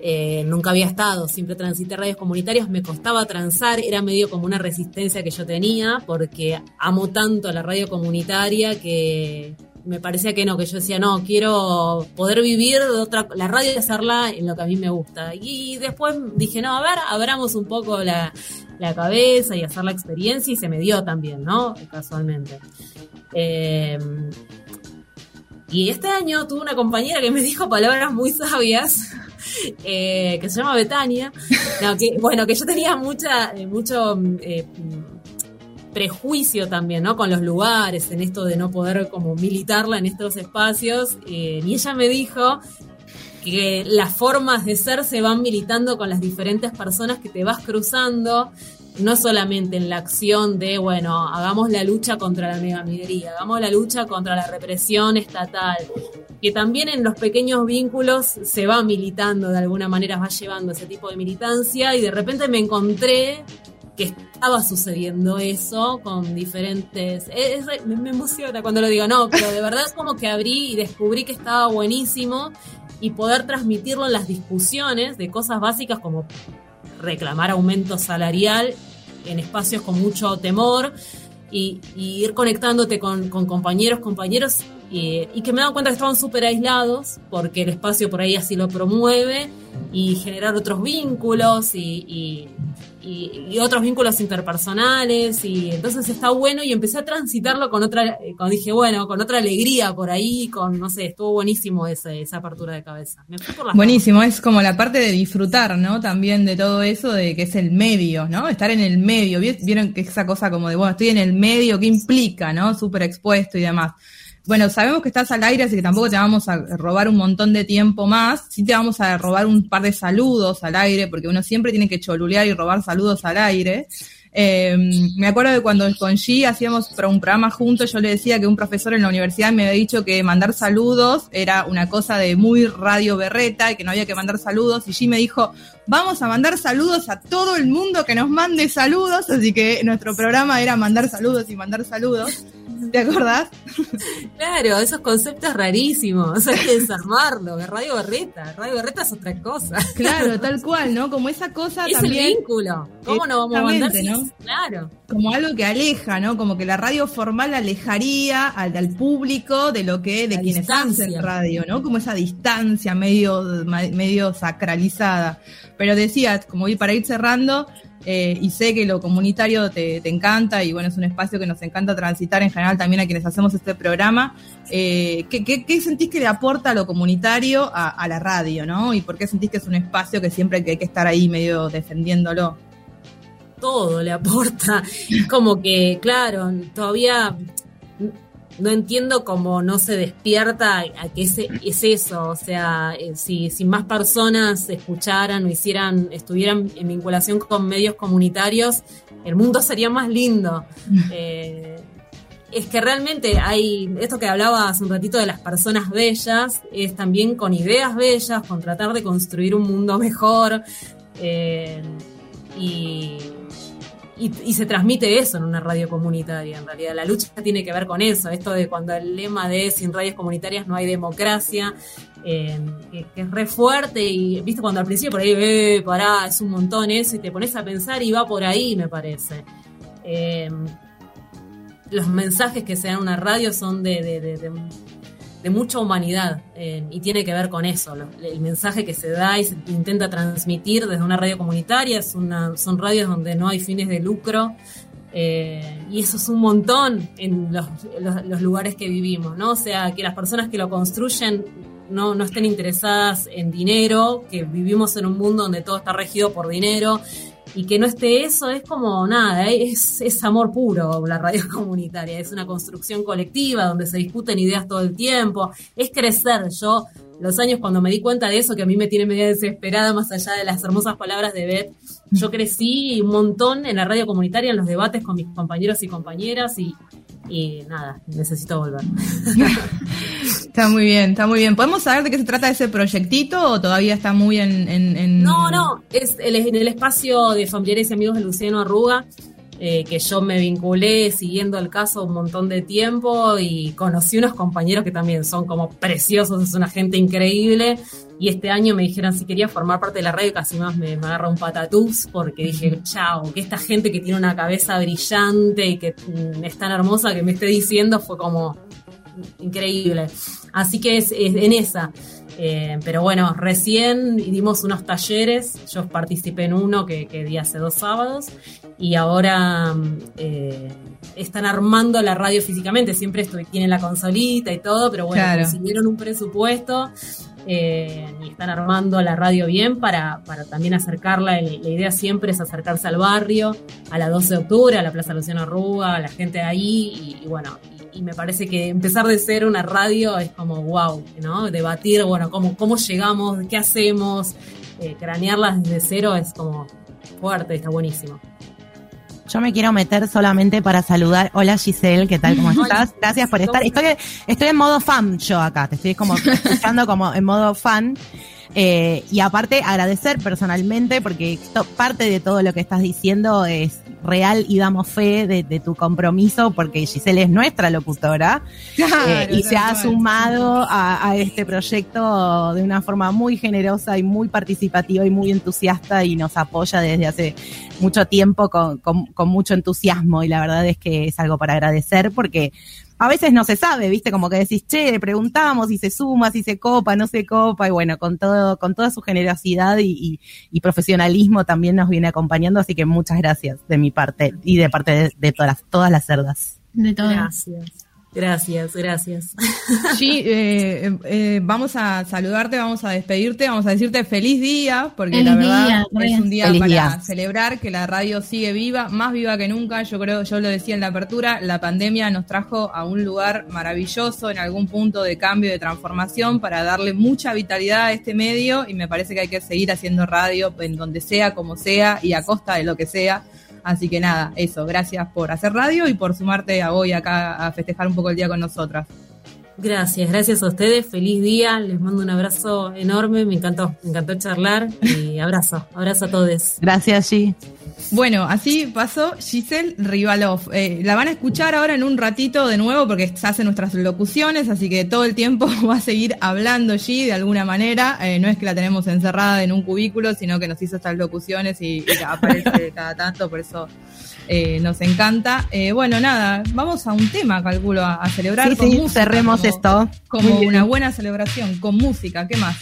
Eh, nunca había estado, siempre transité radios comunitarias, me costaba transar, era medio como una resistencia que yo tenía, porque amo tanto a la radio comunitaria que me parecía que no, que yo decía, no, quiero poder vivir de otra, la radio y hacerla en lo que a mí me gusta. Y después dije, no, a ver, abramos un poco la, la cabeza y hacer la experiencia y se me dio también, ¿no? Casualmente. Eh, y este año tuve una compañera que me dijo palabras muy sabias, (laughs) eh, que se llama Betania. No, que, bueno, que yo tenía mucha, eh, mucho eh, prejuicio también, ¿no? Con los lugares, en esto de no poder como militarla en estos espacios. y ella me dijo que las formas de ser se van militando con las diferentes personas que te vas cruzando no solamente en la acción de, bueno, hagamos la lucha contra la megaminería, hagamos la lucha contra la represión estatal, que también en los pequeños vínculos se va militando de alguna manera, va llevando ese tipo de militancia y de repente me encontré que estaba sucediendo eso con diferentes... me, me emociona cuando lo digo, no, pero de verdad es como que abrí y descubrí que estaba buenísimo y poder transmitirlo en las discusiones de cosas básicas como reclamar aumento salarial en espacios con mucho temor y, ir conectándote con, compañeros, compañeros y, que me dan cuenta que estaban súper aislados porque el espacio por ahí así lo promueve y generar otros vínculos y, y, otros vínculos interpersonales y entonces está bueno y empecé a transitarlo con otra, cuando dije, bueno, con otra alegría por ahí, con, no sé, estuvo buenísimo ese, esa apertura de cabeza. buenísimo, es como la parte de disfrutar, ¿no? También de todo eso, de que es el medio, ¿no? Estar en el medio, vieron que esa cosa como de, bueno, estoy en el medio, ¿qué implica, ¿no? Súper expuesto y demás. Bueno, sabemos que estás al aire, así que tampoco te vamos a robar un montón de tiempo más. Sí te vamos a robar un par de saludos al aire, porque uno siempre tiene que cholulear y robar saludos al aire. Eh, me acuerdo de cuando con G hacíamos un programa juntos, yo le decía que un profesor en la universidad me había dicho que mandar saludos era una cosa de muy radio berreta y que no había que mandar saludos. Y G me dijo, vamos a mandar saludos a todo el mundo que nos mande saludos. Así que nuestro programa era mandar saludos y mandar saludos. ¿Te acordás? Claro, esos conceptos rarísimos, hay que desarmarlo, Radio Berreta, Radio Berreta es otra cosa. Claro, tal cual, ¿no? Como esa cosa es también... el vínculo, ¿cómo no vamos a mandar? ¿no? Claro. Como algo que aleja, ¿no? Como que la radio formal alejaría al, público de lo que, de quienes hacen radio, ¿no? Como esa distancia medio, medio sacralizada. Pero decías, como para ir cerrando, eh, y sé que lo comunitario te, encanta y bueno, es un espacio que nos encanta transitar en general también a quienes hacemos este programa. Eh, ¿qué, sentís que le aporta lo comunitario a, la radio, no? ¿Y por qué sentís que es un espacio que siempre hay que estar ahí medio defendiéndolo? Todo le aporta. Como que, claro, todavía no entiendo cómo no se despierta a que ese, es eso, o sea, eh, si, si más personas escucharan o hicieran, estuvieran en vinculación con medios comunitarios, el mundo sería más lindo. (laughs) Eh, es que realmente hay, esto que hablaba hace un ratito de las personas bellas, es también con ideas bellas, con tratar de construir un mundo mejor. Eh, y y, se transmite eso en una radio comunitaria, en realidad. La lucha tiene que ver con eso, esto de cuando el lema de sin radios comunitarias no hay democracia, eh, que, es re fuerte y, viste, cuando al principio por ahí, eh, pará, es un montón eso, y te pones a pensar y va por ahí, me parece. Eh, los mensajes que se dan en una radio son de de mucha humanidad eh, y tiene que ver con eso, el mensaje que se da y se intenta transmitir desde una radio comunitaria, es una, son radios donde no hay fines de lucro eh, y eso es un montón en los, lugares que vivimos, ¿no? O sea, que las personas que lo construyen no, no estén interesadas en dinero, que vivimos en un mundo donde todo está regido por dinero y que no esté eso es como nada, es, es amor puro la radio (laughs) comunitaria, es una construcción colectiva donde se discuten ideas todo el tiempo, es crecer. Yo, los años cuando me di cuenta de eso, que a mí me tiene media desesperada más allá de las hermosas palabras de Beth, yo crecí un montón en la radio comunitaria, en los debates con mis compañeros y compañeras y nada, necesito volver. (laughs) está muy bien, está muy bien. ¿Podemos saber de qué se trata ese proyectito o todavía está muy en... No, no, es el, en el espacio de familiares y amigos de Luciano Arruga. Eh, que yo me vinculé siguiendo el caso un montón de tiempo y conocí unos compañeros que también son como preciosos, es una gente increíble. Y este año me dijeron si quería formar parte de la radio, casi más me, agarra un patatús porque dije, chao, que esta gente que tiene una cabeza brillante y que mm, es tan hermosa que me esté diciendo fue como, increíble. Así que es, es en esa. Eh, pero bueno, recién dimos unos talleres, yo participé en uno que, que di hace dos sábados y ahora eh, están armando la radio físicamente, siempre estoy, tienen la consolita y todo, pero bueno, Claro. consiguieron un presupuesto eh, y están armando la radio bien para, para también acercarla, la, idea siempre es acercarse al barrio, a la 12 de octubre, a la Plaza Luciano Arruga, a la gente de ahí y, y bueno, y, me parece que empezar de ser una radio es como wow, ¿no? Debatir, bueno, cómo, cómo llegamos, qué hacemos, eh, cranearlas desde cero es como fuerte, está buenísimo. Yo me quiero meter solamente para saludar. Hola Giselle, ¿qué tal? ¿Cómo estás? Gracias por estar. ¿Cómo Estoy, estoy en modo fan yo acá, te estoy como (laughs) escuchando como en modo fan. Eh, y aparte agradecer personalmente porque parte de todo lo que estás diciendo es real y damos fe de, de tu compromiso porque Giselle es nuestra locutora eh, y se ha sumado a, a este proyecto de una forma muy generosa y muy participativa y muy entusiasta y nos apoya desde hace mucho tiempo con, con- con mucho entusiasmo y la verdad es que es algo para agradecer porque a veces no se sabe, viste, como que decís, che, le preguntamos si se suma, si se copa, no se copa, y bueno, con todo, con toda su generosidad y, y- y profesionalismo también nos viene acompañando, así que muchas gracias de mi parte y de parte de, de todas, las- todas las cerdas. De todo. Gracias. Gracias, gracias. (laughs) Sí, eh, eh, eh, vamos a saludarte, vamos a despedirte, vamos a decirte feliz día, porque Feliz la verdad día, es un día Feliz para día. celebrar que la radio sigue viva, más viva que nunca. Yo creo, yo lo decía en la apertura, la pandemia nos trajo a un lugar maravilloso, en algún punto de cambio, de transformación, para darle mucha vitalidad a este medio y me parece que hay que seguir haciendo radio en donde sea, como sea y a costa de lo que sea. Así que nada, eso, gracias por hacer radio y por sumarte a hoy acá a festejar un poco el día con nosotras. Gracias, gracias a ustedes. Feliz día. Les mando un abrazo enorme. Me encantó, me encantó charlar. Y (laughs) abrazo, abrazo a todos. Gracias, G. Bueno, así pasó Giselle Rivalov. Eh, la van a escuchar ahora en un ratito de nuevo porque se hacen nuestras locuciones, así que todo el tiempo (laughs) va a seguir hablando G de alguna manera. Eh, no es que la tenemos encerrada en un cubículo, sino que nos hizo estas locuciones y, y aparece (laughs) cada tanto, por eso eh, nos encanta. Eh, bueno, nada, vamos a un tema, calculo, a, a celebrar Sí, con sí, música. cerremos como- esto. Como una buena celebración, con música, ¿qué más?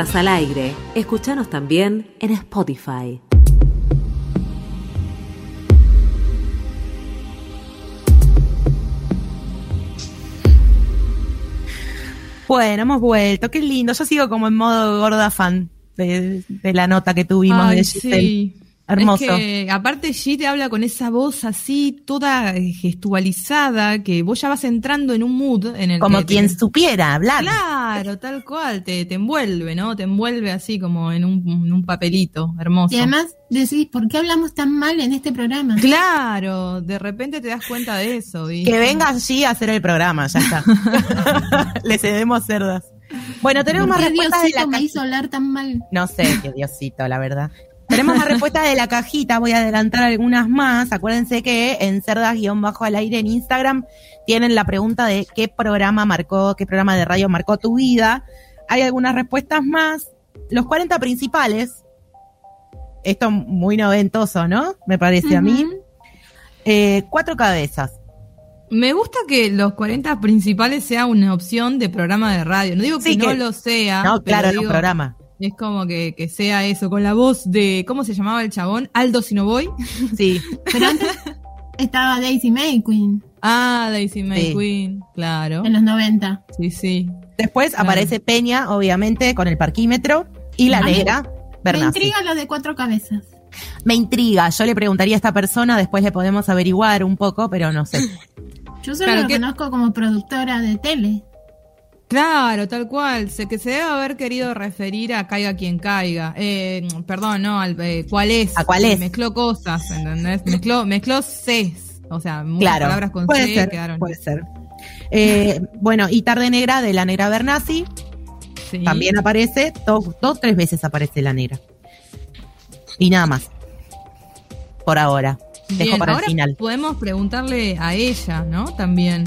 Al aire. Escuchanos también en Spotify. Bueno, hemos vuelto. Qué lindo. Yo sigo como en modo gorda fan de, de la nota que tuvimos Ay, de Giselle. sí. Hermoso. Es que, aparte, G te habla con esa voz así, toda eh, gestualizada, que vos ya vas entrando en un mood en el Como que te- quien supiera hablar. Claro, tal cual, te, te envuelve, ¿no? Te envuelve así como en un, en un papelito hermoso. Y además decís, ¿por qué hablamos tan mal en este programa? Claro, de repente te das cuenta de eso. ¿viste? Que venga allí a hacer el programa, ya está. (laughs) Le cedemos cerdas. Bueno, tenemos ¿Por más respuestas de Diosito la me hizo hablar tan mal? No sé, qué Diosito, la verdad. Tenemos más respuestas de la cajita, voy a adelantar algunas más. Acuérdense que en cerdas-bajo al aire en Instagram tienen la pregunta de qué programa marcó, qué programa de radio marcó tu vida. Hay algunas respuestas más. Los 40 principales. Esto muy noventoso, ¿no? Me parece a mí. Eh, cuatro cabezas. Me gusta que los 40 principales sea una opción de programa de radio. No digo que Sí, no que- lo sea. no, pero claro, digo, programa. Es como que, que sea eso, con la voz de, ¿cómo se llamaba el chabón? Aldo Sinoboy. (laughs) Sí. Pero antes estaba Daisy May Queen Ah, Daisy May Sí. Queen, claro. en los 90. Sí, sí. Después Claro. aparece Peña, obviamente, con el parquímetro. Y la negra, Me intriga lo de cuatro cabezas. Me intriga. Yo le preguntaría a esta persona, después le podemos averiguar un poco, pero no sé. Yo solo Claro, lo que- conozco como productora de tele. Claro, tal cual. Sé que se debe haber querido referir a Caiga quien caiga. Eh, perdón, no, al, eh, ¿cuál es? ¿A cuál es? Mezcló cosas, ¿entendés? Mezcló, mezcló Cs. O sea, muchas Claro. palabras con puede C ser, quedaron. puede ser. Eh, bueno, y Tarde Negra de la Negra Bernasi Sí. también aparece, dos, dos, tres veces aparece la negra. Y nada más. por ahora. Dejo Bien, para ahora el final. podemos preguntarle a ella, ¿no? También.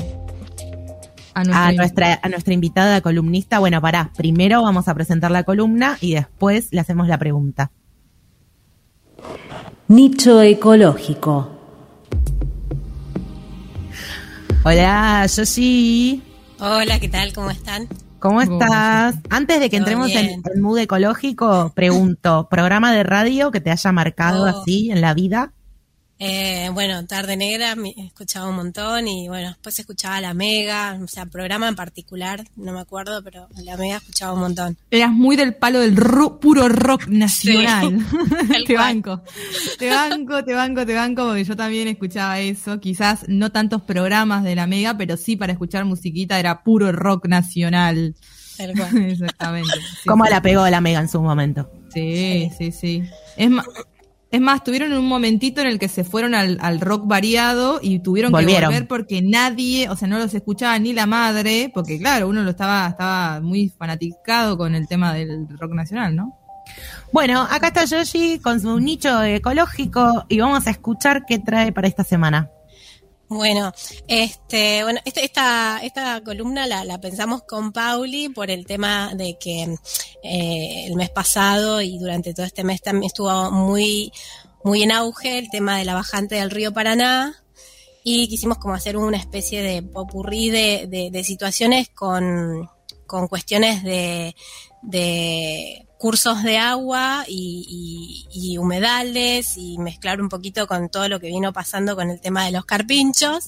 A A nuestra, a nuestra invitada columnista, bueno, pará, primero vamos a presentar la columna y después le hacemos la pregunta. Nicho ecológico. Hola, Yoshi. Hola, ¿qué tal? ¿Cómo están? ¿Cómo estás? Antes de que Todo entremos en el mood ecológico, pregunto, ¿programa de radio que te haya marcado Oh. así en la vida? Eh, bueno, Tarde Negra me escuchaba un montón y bueno, después escuchaba La Mega, o sea, programa en particular, no me acuerdo, pero La Mega escuchaba un montón. Eras muy del palo del ro- puro rock nacional. (laughs) te banco. Te banco, te banco, te banco, porque yo también escuchaba eso. Quizás no tantos programas de la Mega, pero sí para escuchar musiquita era puro rock nacional. Tal cual. (laughs) Exactamente. (laughs) Sí, ¿Cómo sí. la pegó la Mega en su momento? Sí, sí, sí. Es más, es más, tuvieron un momentito en el que se fueron al, al rock variado y tuvieron Volvieron. que volver porque nadie, o sea, no los escuchaba ni la madre, porque claro, uno lo estaba, estaba muy fanaticado con el tema del rock nacional, ¿no? Bueno, acá está Yoshi con su nicho ecológico y vamos a escuchar qué trae para esta semana. Bueno, este, bueno, esta, esta, esta columna la, la pensamos con Pauli por el tema de que eh, el mes pasado y durante todo este mes también estuvo muy, muy en auge el tema de la bajante del río Paraná y quisimos como hacer una especie de popurrí de, de, de situaciones con, con cuestiones de, de cursos de agua y, humedales y mezclar un poquito con todo lo que vino pasando con el tema de los carpinchos.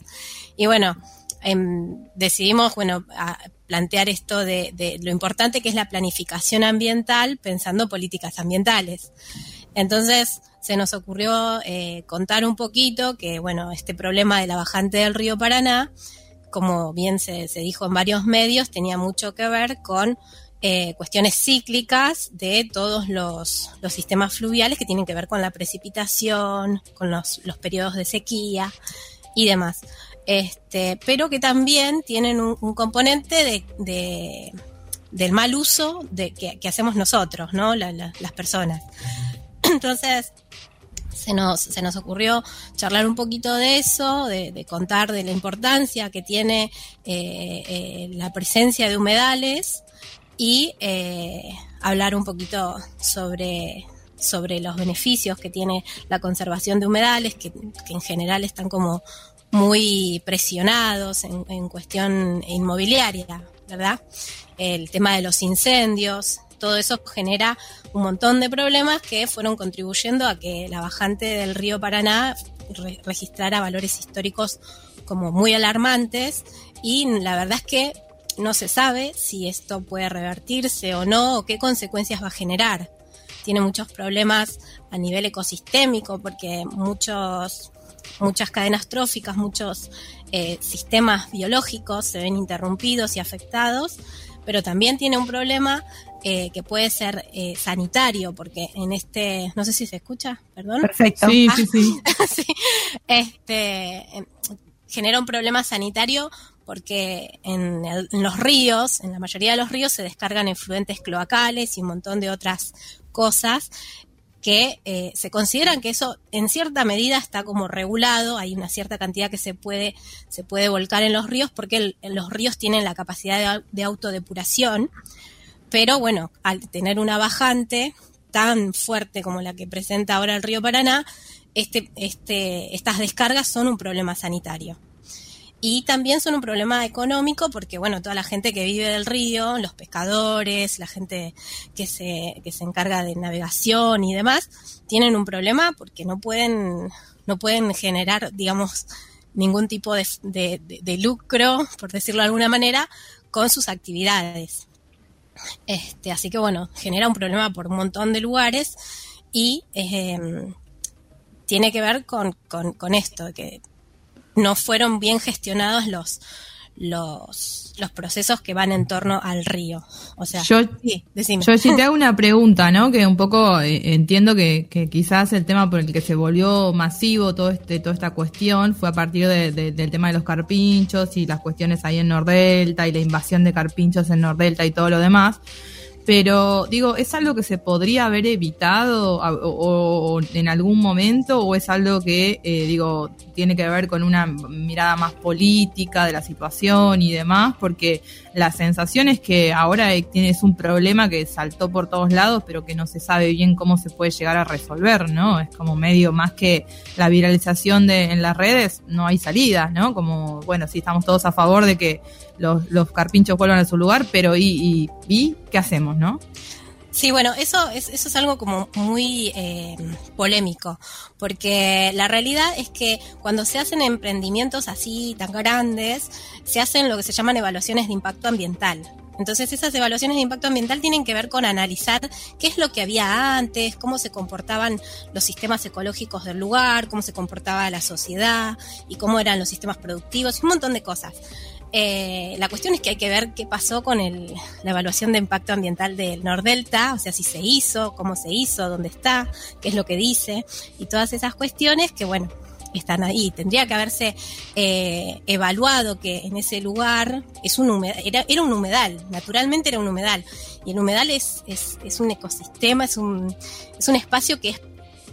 Y bueno, em, decidimos bueno, a- plantear esto de, de lo importante que es la planificación ambiental pensando políticas ambientales. Entonces se nos ocurrió eh, contar un poquito que, bueno, este problema de la bajante del río Paraná, como bien se, se dijo en varios medios, tenía mucho que ver con eh, cuestiones cíclicas de todos los, los sistemas fluviales que tienen que ver con la precipitación, con los, los periodos de sequía y demás. Este, pero que también tienen un, componente de, de- del mal uso de, que, hacemos nosotros, ¿no? La- la- las personas. (clears throat) Entonces, se nos, se nos ocurrió charlar un poquito de eso, de, de contar de la importancia que tiene eh, eh, la presencia de humedales y eh, hablar un poquito sobre, sobre los beneficios que tiene la conservación de humedales, que, en general están como muy presionados en, cuestión inmobiliaria, ¿verdad? El tema de los incendios, todo eso genera un montón de problemas que fueron contribuyendo a que la bajante del río Paraná re- registrara valores históricos como muy alarmantes y la verdad es que no se sabe si esto puede revertirse o no o qué consecuencias va a generar. Tiene muchos problemas a nivel ecosistémico porque muchos muchas cadenas tróficas, muchos eh, sistemas biológicos se ven interrumpidos y afectados, pero también tiene un problema eh, que puede ser eh, sanitario, porque en este, no sé si se escucha, perdón. Perfecto. Sí, sí, sí. (laughs) Sí, este, em, genera un problema sanitario porque en, el- en los ríos, en la mayoría de los ríos se descargan efluentes cloacales y un montón de otras cosas que eh, se consideran que eso en cierta medida está como regulado, hay una cierta cantidad que se puede, se puede volcar en los ríos porque el- los ríos tienen la capacidad de, de autodepuración, pero bueno, al tener una bajante tan fuerte como la que presenta ahora el río Paraná, este, este, estas descargas son un problema sanitario. Y también son un problema económico porque, bueno, toda la gente que vive del río, los pescadores, la gente que se, que se encarga de navegación y demás, tienen un problema porque no pueden, no pueden generar, digamos, ningún tipo de, de- lucro, por decirlo de alguna manera, con sus actividades. Este, así que bueno, genera un problema por un montón de lugares y eh, tiene que ver con, con, con esto, que no fueron bien gestionados los, los, los procesos que van en torno al río. O sea, Yo- sí. Yo sí te hago una (laughs) pregunta, ¿no? Que un poco eh, entiendo que, que quizás el tema por el que se volvió masivo todo este, toda esta cuestión fue a partir de- de- del tema de los carpinchos y las cuestiones ahí en Nordelta y la invasión de carpinchos en Nordelta y todo lo demás. Pero digo, ¿es algo que se podría haber evitado o, en algún momento o es algo que, eh, digo, tiene que ver con una mirada más política de la situación y demás? Porque la sensación es que ahora tienes un problema que saltó por todos lados, pero que no se sabe bien cómo se puede llegar a resolver, ¿no? Es como medio más que la viralización de, en las redes, no hay salida, ¿no? Como, bueno, sí estamos todos a favor de que los, los carpinchos vuelvan a su lugar, pero ¿y, y, qué hacemos, no? Sí, bueno, eso es, eso es algo como muy eh, polémico, porque la realidad es que cuando se hacen emprendimientos así tan grandes, se hacen lo que se llaman evaluaciones de impacto ambiental. Entonces esas evaluaciones de impacto ambiental tienen que ver con analizar qué es lo que había antes, cómo se comportaban los sistemas ecológicos del lugar, cómo se comportaba la sociedad y cómo eran los sistemas productivos, un montón de cosas. Eh, la cuestión es que hay que ver qué pasó con la evaluación de impacto ambiental del Nordelta, o sea, si se hizo, cómo se hizo, dónde está, qué es lo que dice, y todas esas cuestiones que, bueno, están ahí. Tendría que haberse eh, evaluado que en ese lugar es un era, era un humedal, naturalmente era un humedal, y el humedal es, es, es un ecosistema, es un, es un espacio que es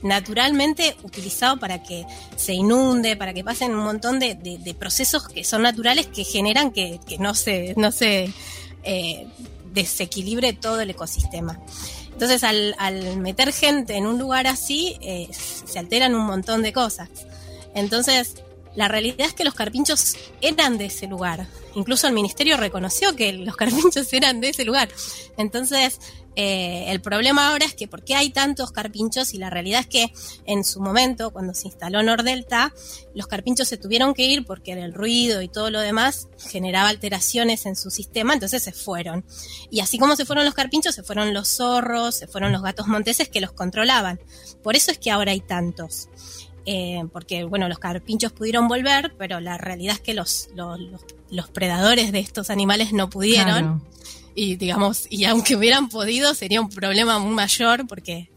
naturalmente utilizado para que se inunde, para que pasen un montón de, de- procesos que son naturales que generan que, que no se, no se eh, desequilibre todo el ecosistema. Entonces, al, al meter gente en un lugar así, eh, se alteran un montón de cosas. Entonces, la realidad es que los carpinchos eran de ese lugar. Incluso el ministerio reconoció que los (laughs) carpinchos eran de ese lugar. Entonces, eh, el problema ahora es que por qué hay tantos carpinchos y la realidad es que en su momento, cuando se instaló Nordelta, los carpinchos se tuvieron que ir porque el ruido y todo lo demás generaba alteraciones en su sistema, entonces se fueron. Y así como se fueron los carpinchos, se fueron los zorros, se fueron los gatos monteses que los controlaban. Por eso es que ahora hay tantos. Eh, porque bueno, los carpinchos pudieron volver, pero la realidad es que los, los, los- los predadores de estos animales no pudieron. Claro. Y digamos, y aunque hubieran podido, sería un problema muy mayor porque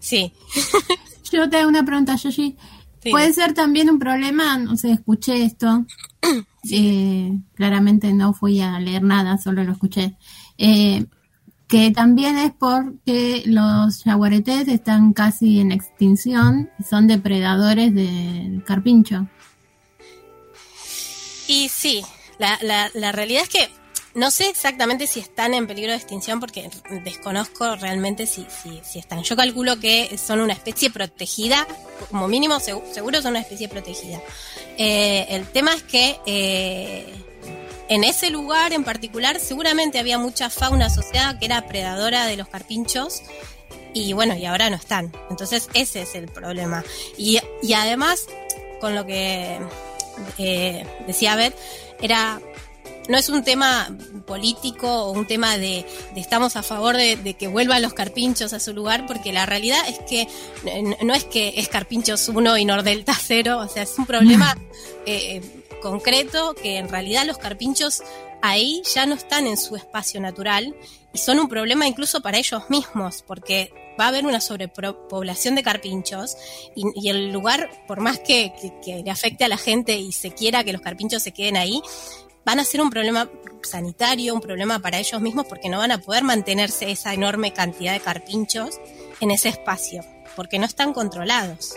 sí. (laughs) Yo te hago una pregunta, Yoshi. Sí. Puede ser también un problema, no sé, escuché esto. (clears throat) Eh, claramente no fui a leer nada, solo lo escuché. Eh, que también es porque los yaguaretés están casi en extinción y son depredadores del carpincho. Y sí, la, la, la realidad es que no sé exactamente si están en peligro de extinción porque desconozco realmente si, si, si están. Yo calculo que son una especie protegida, como mínimo segu- seguro son una especie protegida. Eh, el tema es que eh, en ese lugar en particular seguramente había mucha fauna asociada que era predadora de los carpinchos y bueno, y ahora no están. Entonces ese es el problema. Y, y además, con lo que eh, decía Beth, era no es un tema político o un tema de, de estamos a favor de, de que vuelvan los carpinchos a su lugar, porque la realidad es que no es que es carpinchos 1 y Nordelta (laughs) 0, o sea, es un problema (laughs) eh, concreto que en realidad los carpinchos ahí ya no están en su espacio natural y son un problema incluso para ellos mismos, porque va a haber una sobrepoblación de carpinchos y, el lugar, por más que- que le afecte a la gente y se quiera que los carpinchos se queden ahí, van a ser un problema sanitario, un problema para ellos mismos porque no van a poder mantenerse esa enorme cantidad de carpinchos en ese espacio, porque no están controlados.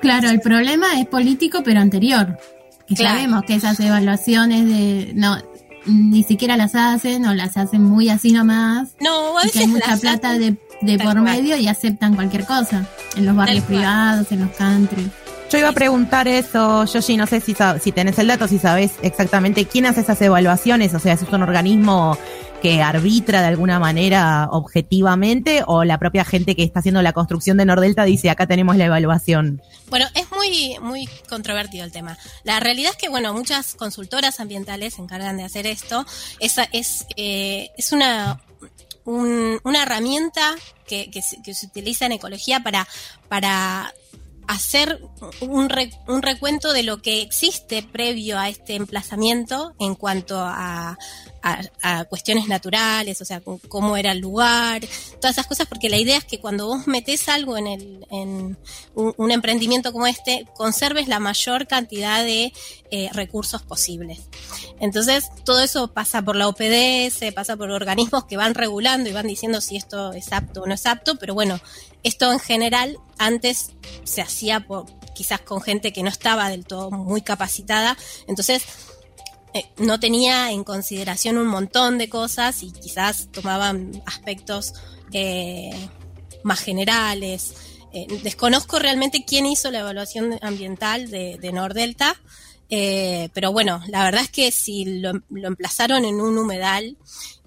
Claro, el problema es político, pero anterior. Que Claro. sabemos que esas evaluaciones de no ni siquiera las hacen o las hacen muy así nomás. No, a y que hay mucha plata hacen- de, de por cual. medio y aceptan cualquier cosa. En los barrios privados, en los country. Yo iba a preguntar eso, Yoshi, no sé si, si tenés el dato, si sabés exactamente quién hace esas evaluaciones, o sea, si es un organismo que arbitra de alguna manera objetivamente o la propia gente que está haciendo la construcción de Nordelta dice, acá tenemos la evaluación. Bueno, es muy, muy controvertido el tema. La realidad es que, bueno, muchas consultoras ambientales se encargan de hacer esto. Esa es, eh, es una, un- una herramienta que, que se utiliza en ecología para, para hacer un, re- un recuento de lo que existe previo a este emplazamiento en cuanto a, a- cuestiones naturales, o sea, cómo era el lugar, todas esas cosas, porque la idea es que cuando vos metés algo en, el, en un, un emprendimiento como este, conserves la mayor cantidad de eh, recursos posibles. Entonces, todo eso pasa por la OPDS, pasa por organismos que van regulando y van diciendo si esto es apto o no es apto, pero bueno, esto en general antes se hacía por, quizás con gente que no estaba del todo muy capacitada, entonces eh, no tenía en consideración un montón de cosas y quizás tomaban aspectos eh, más generales. Eh, desconozco realmente quién hizo la evaluación ambiental de, de Nordelta, eh, pero bueno, la verdad es que si lo, lo emplazaron en un humedal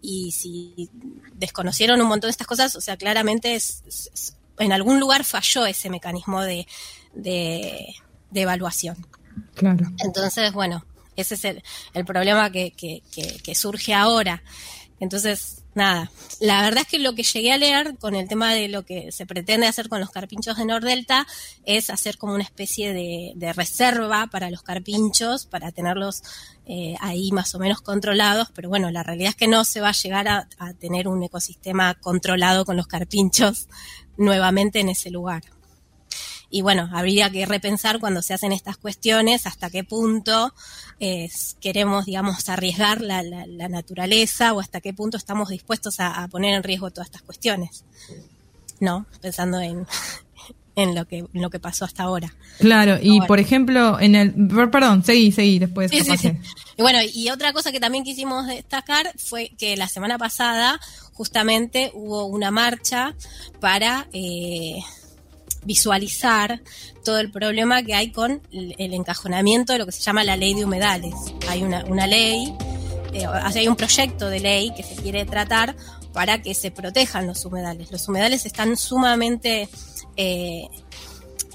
y si desconocieron un montón de estas cosas, o sea, claramente es- es- es- en algún lugar falló ese mecanismo de, de, de evaluación. Claro. Entonces, bueno, ese es el, el problema que, que, surge ahora. Entonces, nada, la verdad es que lo que llegué a leer con el tema de lo que se pretende hacer con los carpinchos de Nordelta es hacer como una especie de, de reserva para los carpinchos, para tenerlos eh, ahí más o menos controlados, pero bueno, la realidad es que no se va a llegar a, a tener un ecosistema controlado con los carpinchos nuevamente en ese lugar. Y bueno, habría que repensar cuando se hacen estas cuestiones hasta qué punto eh, queremos, digamos, arriesgar la, la- la naturaleza o hasta qué punto estamos dispuestos a, a poner en riesgo todas estas cuestiones. No, pensando en, (laughs) en, lo, que, en lo que pasó hasta ahora. Claro, y por ejemplo, en el. per- Perdón, seguí, seguí después. Sí, sí, Y bueno, y otra cosa que también quisimos destacar fue que la semana pasada justamente hubo una marcha para eh, visualizar todo el problema que hay con el encajonamiento de lo que se llama la ley de humedales. Hay una, una ley, eh, hay un proyecto de ley que se quiere tratar para que se protejan los humedales. Los humedales están sumamente eh,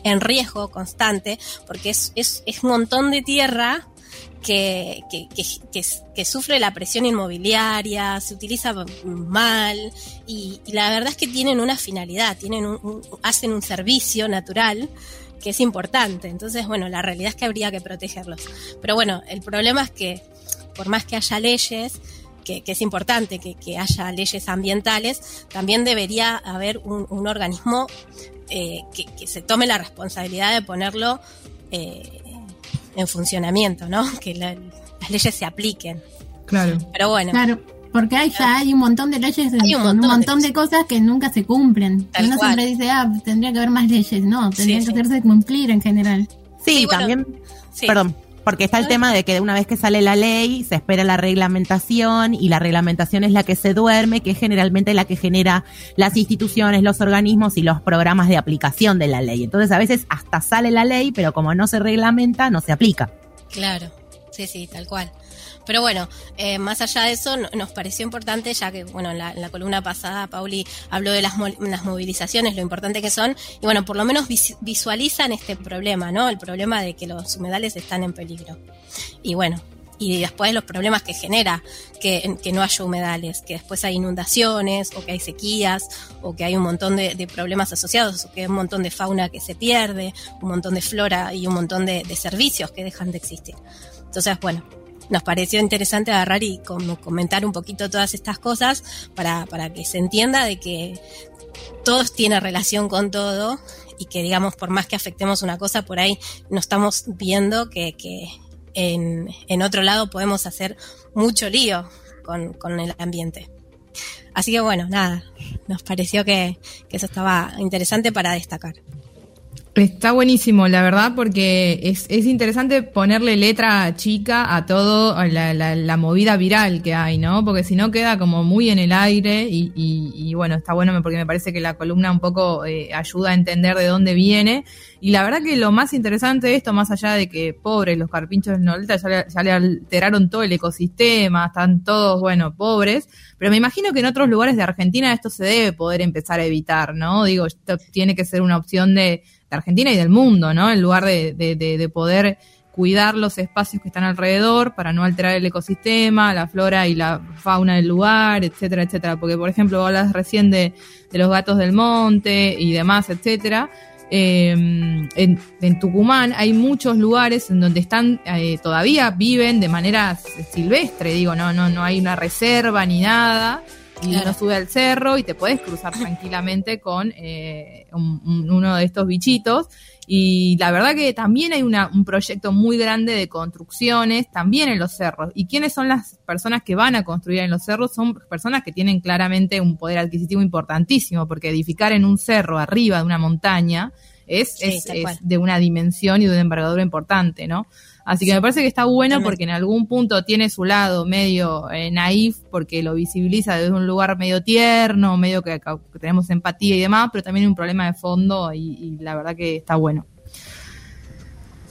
en riesgo constante porque es, es, es un montón de tierra que, sufre la presión inmobiliaria, se utiliza mal y, la verdad es que tienen una finalidad, tienen un, hacen un servicio natural que es importante. Entonces, bueno, la realidad es que habría que protegerlos. Pero bueno, el problema es que por más que haya leyes, que, es importante que, haya leyes ambientales, también debería haber un, organismo eh, que, que se tome la responsabilidad de ponerlo eh, en funcionamiento, ¿no? (laughs) Que la- las leyes se apliquen. Claro. Pero bueno, Claro, porque hay ya hay un montón de leyes Hay un con un montón de montón de, cosas que nunca se cumplen. Tal Uno cual. siempre dice, ah, tendría que haber más leyes. No, tendrían Sí, que sí. hacerse cumplir en general. Sí, Sí, bueno, también, sí. perdón, porque está el tema de que una vez que sale la ley, se espera la reglamentación y la reglamentación es la que se duerme, que es generalmente la que genera las instituciones, los organismos y los programas de aplicación de la ley. Entonces a veces hasta sale la ley, pero como no se reglamenta, no se aplica. Claro, sí, sí, tal cual. Pero bueno, eh, más allá de eso, no- nos pareció importante, ya que, bueno, en la, columna pasada Pauli habló de las, las movilizaciones, lo importante que son, y bueno, por lo menos vis- visualizan este problema, ¿no? El problema de que los humedales están en peligro. Y bueno, y después los problemas que genera que, no haya humedales, que después hay inundaciones, o que hay sequías, o que hay un montón de, problemas asociados, o que hay un montón de fauna que se pierde, un montón de flora y un montón de servicios que dejan de existir. Entonces, bueno, nos pareció interesante agarrar y como comentar un poquito todas estas cosas para, para que se entienda de que todo tiene relación con todo y que digamos por más que afectemos una cosa por ahí no estamos viendo que, que en, en otro lado podemos hacer mucho lío con, con el ambiente. Así que bueno, nada, nos pareció que, que eso estaba interesante para destacar. Está buenísimo, la verdad, porque es, es interesante ponerle letra chica a todo a la, la, la movida viral que hay, ¿no? Porque si no queda como muy en el aire y, y, y bueno, está bueno porque me parece que la columna un poco eh, ayuda a entender de dónde viene. Y la verdad que lo más interesante de esto, más allá de que, pobres, los carpinchos de Noleta ya le, ya le alteraron todo el ecosistema, están todos, bueno, pobres, pero me imagino que en otros lugares de Argentina esto se debe poder empezar a evitar, ¿no? Digo, esto tiene que ser una opción de, de Argentina y del mundo, ¿no? En lugar de, de, de, de poder cuidar los espacios que están alrededor para no alterar el ecosistema, la flora y la fauna del lugar, etcétera, etcétera. Porque, por ejemplo, hablas recién de, de los gatos del monte y demás, etcétera. eh, en, en Tucumán hay muchos lugares en donde están eh, todavía viven de manera silvestre, digo, no, no, no hay una reserva ni nada. Y Claro. uno sube al cerro y te puedes cruzar tranquilamente con eh, un- un- uno de estos bichitos. Y la verdad que también hay una- un proyecto muy grande de construcciones, también en los cerros. ¿Y quiénes son las personas que van a construir en los cerros? Son personas que tienen claramente un poder adquisitivo importantísimo, porque edificar en un cerro arriba de una montaña es, Sí, es- es de una dimensión y de una envergadura importante, ¿no? Así que me parece que está bueno porque en algún punto tiene su lado medio eh, naif, porque lo visibiliza desde un lugar medio tierno, medio que, que tenemos empatía y demás, pero también hay un problema de fondo y, y la verdad que está bueno.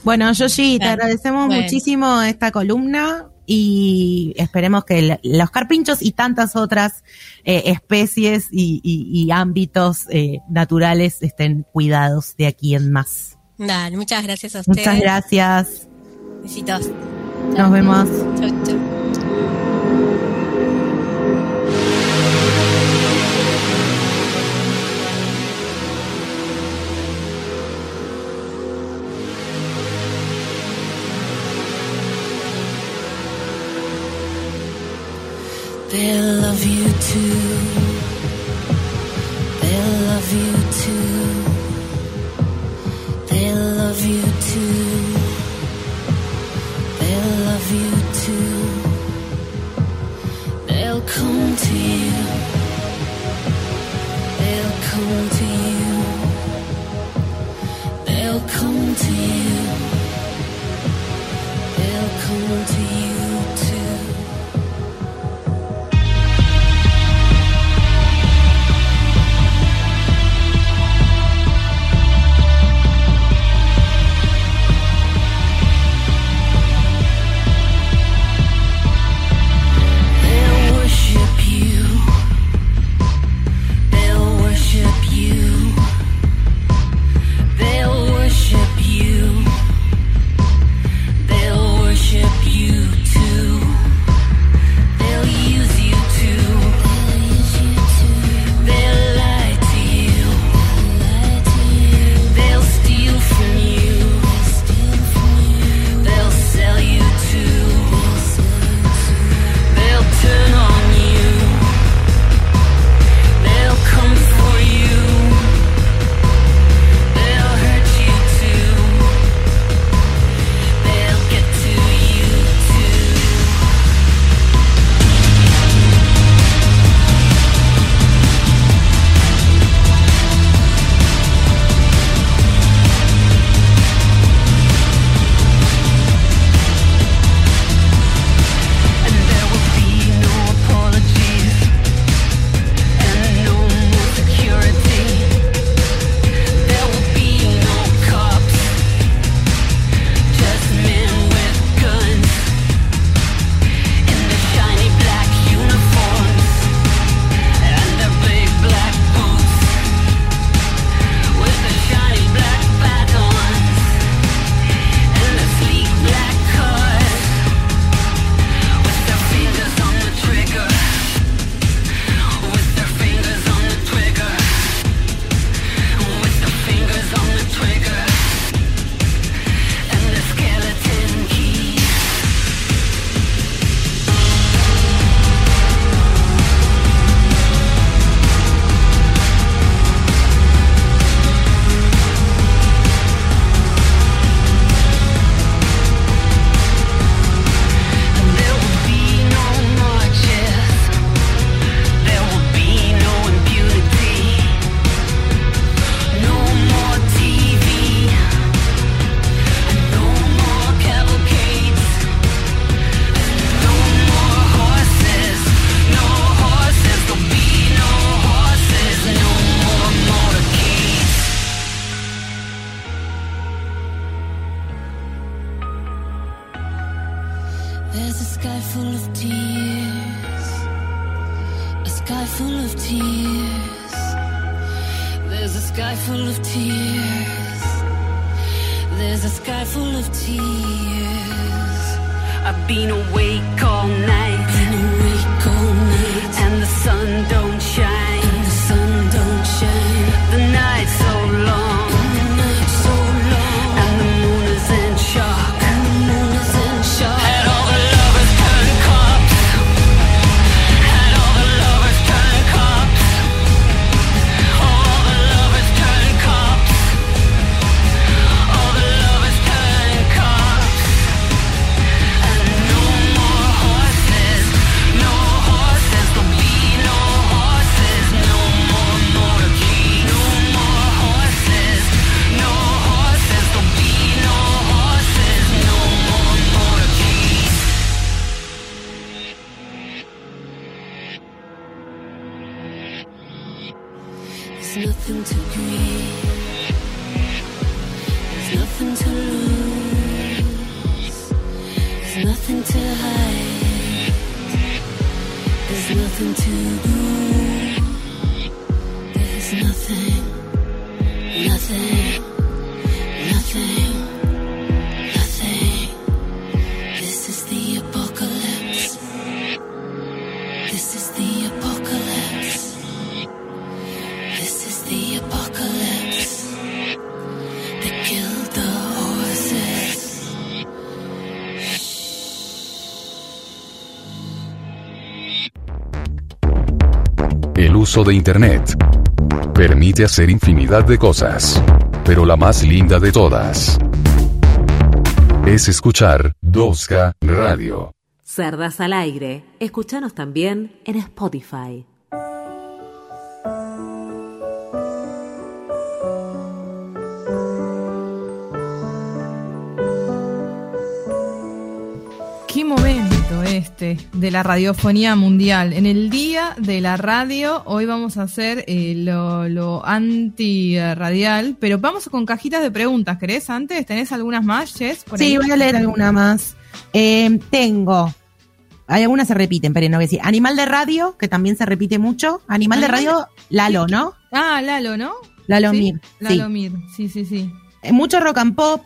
Bueno, Yoshi, te agradecemos Bueno. muchísimo esta columna y esperemos que los carpinchos y tantas otras eh, especies y, y- y ámbitos eh, naturales estén cuidados de aquí en más. Dale, muchas gracias a ustedes. Muchas gracias. Besitos. Nos vemos. Chau, chau. They love you too. They love you too. They love you come to you. De Internet permite hacer infinidad de cosas, pero la más linda de todas es escuchar 2K Radio. Cerdas al aire. Escúchanos también en Spotify. Este de la radiofonía mundial. En el día de la radio, hoy vamos a hacer eh, lo, lo anti-radial, pero vamos con cajitas de preguntas. ¿Querés antes? ¿Tenés algunas más, Jess? por Sí, ahí? voy a leer alguna más. Eh, tengo. Hay algunas se repiten, pero no voy a decir. Animal de radio, que también se repite mucho. Animal de Animal de- radio, Lalo, ¿no? Ah, Lalo, ¿no? Lalo ¿Sí? Mir. Lalo sí. Mir, sí, sí, sí. Eh, Mucho rock and pop.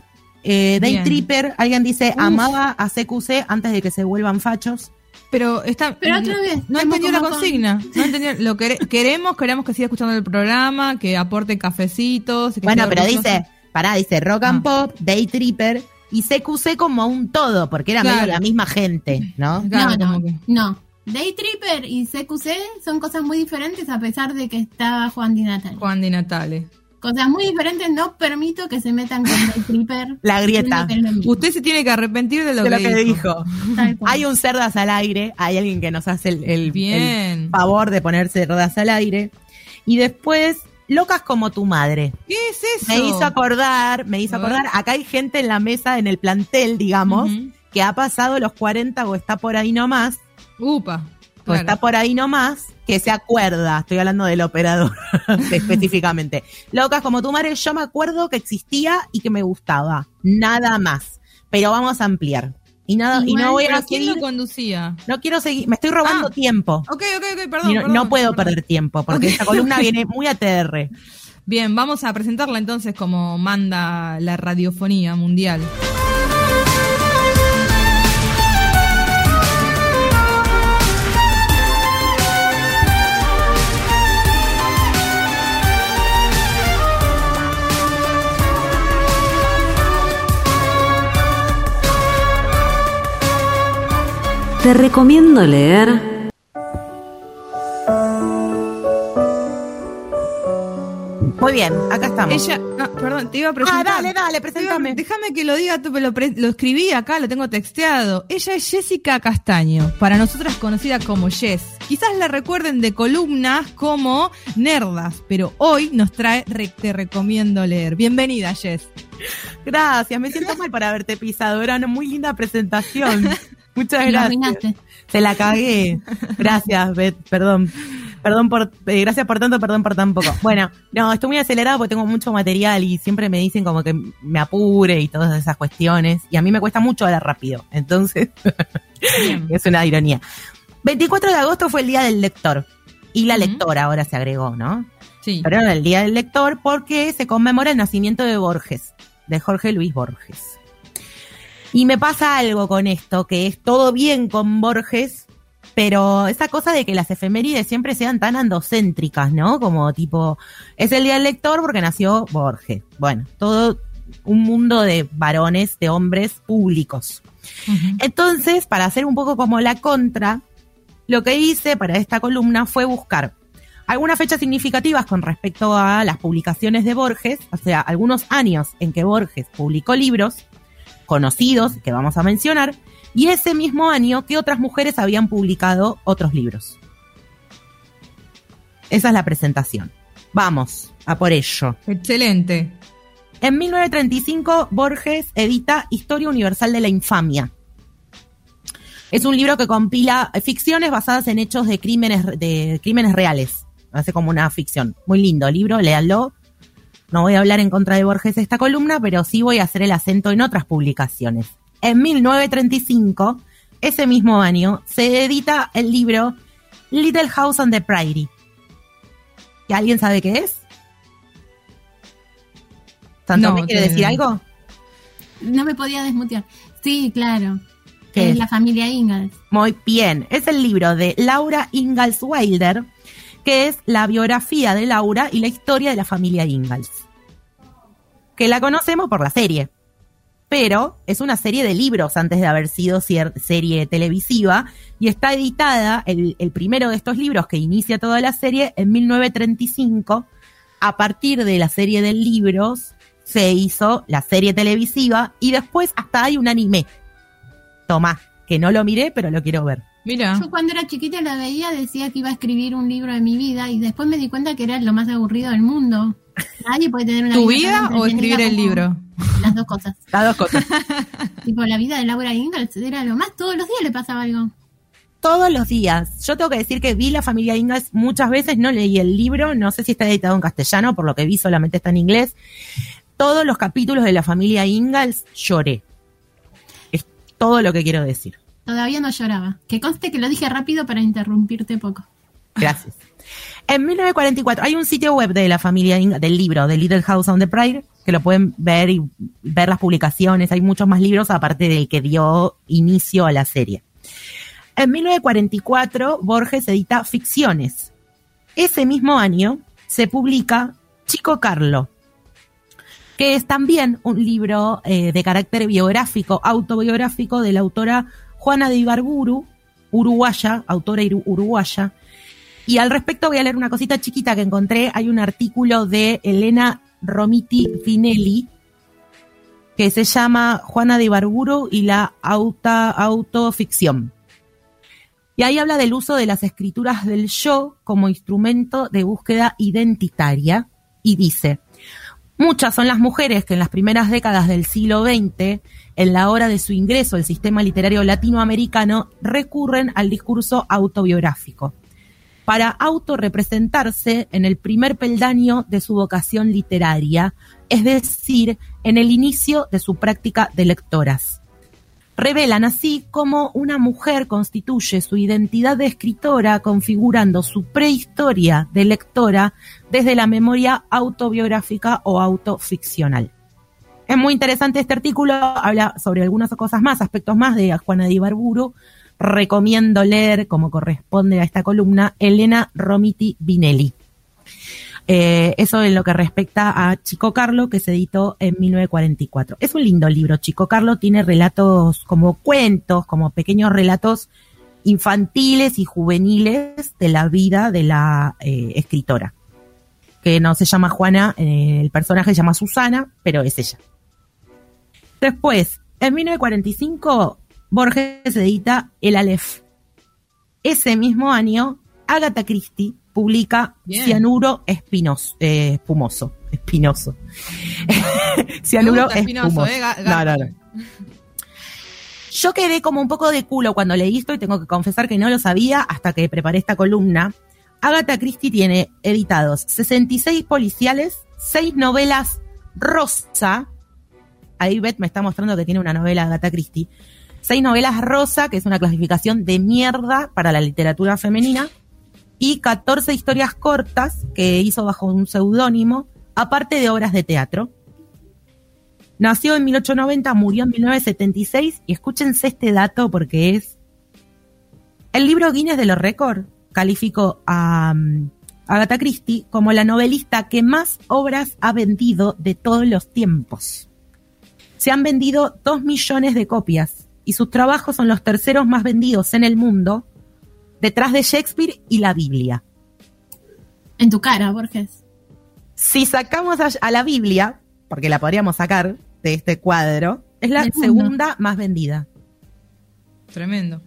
Eh, Day Bien. Tripper, alguien dice, Uf. amaba a CQC antes de que se vuelvan fachos. Pero está. Pero otra no- vez, No entendió la con- consigna. No entendió. Lo quere- (laughs) queremos, queremos que siga escuchando el programa, que aporte cafecitos. que Bueno, pero orgulloso. dice, pará, dice rock and Ah. pop, Day Tripper y CQC como un todo, porque era Claro. medio la misma gente, ¿no? Claro, no, no, que- no. Day Tripper y CQC son cosas muy diferentes a pesar de que está Juan Di Natale. Juan Di Natale. Cosas muy diferentes, no permito que se metan con Day Tripper. La grieta. Usted se tiene que arrepentir de lo, De lo que, dijo. Hay un cerdas al aire, hay alguien que nos hace el, el- Bien. el favor de poner cerdas al aire. Y después, locas como tu madre. ¿Qué es eso? Me hizo acordar, me hizo acordar, acá hay gente en la mesa, en el plantel, digamos, que ha pasado los 40 o está por ahí nomás, Upa. O claro. está por ahí nomás, que se acuerda, estoy hablando del operador (laughs) específicamente. Locas como tu madre, yo me acuerdo que existía y que me gustaba, nada más. Pero vamos a ampliar. Y nada, y no voy ¿Pero a seguir, lo conducía? no quiero seguir, me estoy robando Ah. tiempo. Ok, ok, ok, perdón. No, perdón, no puedo perdón. perder tiempo, porque Ok. esta columna viene muy ATR. (laughs) Bien, vamos a presentarla entonces como manda la radiofonía mundial. Te recomiendo leer Muy bien, acá estamos. Ella, ah, perdón, te iba a ah, presentar. dale, dale, a- preséntame. Déjame que lo diga, tú, lo, lo escribí acá, lo tengo texteado. Ella es Jessica Castaño, para nosotras conocida como Jess. Quizás la recuerden de columnas como Nerdas, pero hoy nos trae re- Te recomiendo leer. Bienvenida, Jess. Gracias, me siento (laughs) mal por haberte pisado. Era una muy linda presentación. (laughs) Muchas gracias. Se la cagué. (laughs) Gracias, Beth, perdón. Perdón por, eh, gracias por tanto, perdón por tan poco. Bueno, no, estoy muy acelerada porque tengo mucho material y siempre me dicen como que me apure y todas esas cuestiones. Y a mí me cuesta mucho hablar rápido. Entonces, (laughs) es una ironía. 24 de agosto fue el día del lector. Y la lectora ahora se agregó, ¿no? Sí. Pero era el Día del Lector porque se conmemora el nacimiento de Borges, de Jorge Luis Borges. Y me pasa algo con esto, que es todo bien con Borges, pero esa cosa de que las efemérides siempre sean tan andocéntricas, ¿no? Como tipo, es el Día del Lector porque nació Borges. Bueno, todo un mundo de varones, de hombres públicos. Entonces, para hacer un poco como la contra, lo que hice para esta columna fue buscar algunas fechas significativas con respecto a las publicaciones de Borges, o sea, algunos años en que Borges publicó libros conocidos que vamos a mencionar, y ese mismo año que otras mujeres habían publicado otros libros. Esa es la presentación. Vamos, a por ello. Excelente. En 1935, Borges edita Historia Universal de la Infamia. Es un libro que compila ficciones basadas en hechos de crímenes, de crímenes reales. Hace como una ficción. Muy lindo libro, léanlo. No voy a hablar en contra de Borges esta columna, pero sí voy a hacer el acento en otras publicaciones. En 1935, ese mismo año, se edita el libro Little House on the Prairie. ¿Y alguien sabe qué es? ¿Santo No, me quiere decir algo? No me podía desmutear. Sí, claro. ¿Qué es es? la familia Ingalls. Muy bien. Es el libro de Laura Ingalls Wilder, que es la biografía de Laura y la historia de la familia Ingalls. Que la conocemos por la serie. Pero es una serie de libros antes de haber sido serie televisiva y está editada, el, el primero de estos libros que inicia toda la serie, en 1935. A partir de la serie de libros se hizo la serie televisiva y después hasta hay un anime. Tomá, que no lo miré, pero lo quiero ver. Mira. Yo cuando era chiquita la veía, decía que iba a escribir un libro de mi vida y después me di cuenta que era lo más aburrido del mundo. Nadie puede tener una ¿Tu vida, vida o escribir el libro? Las dos cosas. (laughs) Las dos cosas. (laughs) tipo, la vida de Laura Ingalls era lo más, todos los días le pasaba algo. Todos los días. Yo tengo que decir que vi la familia Ingalls muchas veces, no leí el libro, no sé si está editado en castellano, por lo que vi solamente está en inglés. Todos los capítulos de la familia Ingalls lloré. Es todo lo que quiero decir. Todavía no lloraba. Que conste que lo dije rápido para interrumpirte poco. Gracias. En 1944 hay un sitio web de la familia del libro de Little House on the Prairie, que lo pueden ver y ver las publicaciones. Hay muchos más libros aparte del que dio inicio a la serie. En 1944 Borges edita Ficciones. Ese mismo año se publica Chico Carlo, que es también un libro eh, de carácter biográfico, autobiográfico de la autora Juana de Ibarburu, uruguaya, autora uruguaya. Y al respecto voy a leer una cosita chiquita que encontré. Hay un artículo de Elena Romiti Finelli que se llama Juana de Ibarburu y la auta, autoficción. Y ahí habla del uso de las escrituras del yo como instrumento de búsqueda identitaria y dice, muchas son las mujeres que en las primeras décadas del siglo XX, en la hora de su ingreso al sistema literario latinoamericano, recurren al discurso autobiográfico para autorrepresentarse en el primer peldaño de su vocación literaria, es decir, en el inicio de su práctica de lectoras revelan así cómo una mujer constituye su identidad de escritora configurando su prehistoria de lectora desde la memoria autobiográfica o autoficcional. Es muy interesante este artículo, habla sobre algunas cosas más, aspectos más de Juana de Ibarburu. Recomiendo leer, como corresponde a esta columna, Elena Romiti Vinelli. Eh, eso en lo que respecta a Chico Carlo, que se editó en 1944. Es un lindo libro. Chico Carlo tiene relatos como cuentos, como pequeños relatos infantiles y juveniles de la vida de la eh, escritora. Que no se llama Juana, eh, el personaje se llama Susana, pero es ella. Después, en 1945, Borges edita El Aleph. Ese mismo año, Agatha Christie publica Bien. Cianuro espinos, eh, espumoso. Espinoso. (laughs) Cianuro espinoso, espumoso. eh, No, no, no. Yo quedé como un poco de culo cuando leí esto y tengo que confesar que no lo sabía hasta que preparé esta columna. Agatha Christie tiene editados 66 policiales, 6 novelas rosa. Ahí Beth me está mostrando que tiene una novela Agatha Christie. 6 novelas rosa, que es una clasificación de mierda para la literatura femenina. Y 14 historias cortas que hizo bajo un seudónimo, aparte de obras de teatro. Nació en 1890, murió en 1976 y escúchense este dato porque es... El libro Guinness de los récords calificó a um, Agatha Christie como la novelista que más obras ha vendido de todos los tiempos. Se han vendido 2 millones de copias y sus trabajos son los terceros más vendidos en el mundo, detrás de Shakespeare y la Biblia. En tu cara, Borges. Si sacamos a, a la Biblia, porque la podríamos sacar de este cuadro, es la segunda más vendida. Tremendo.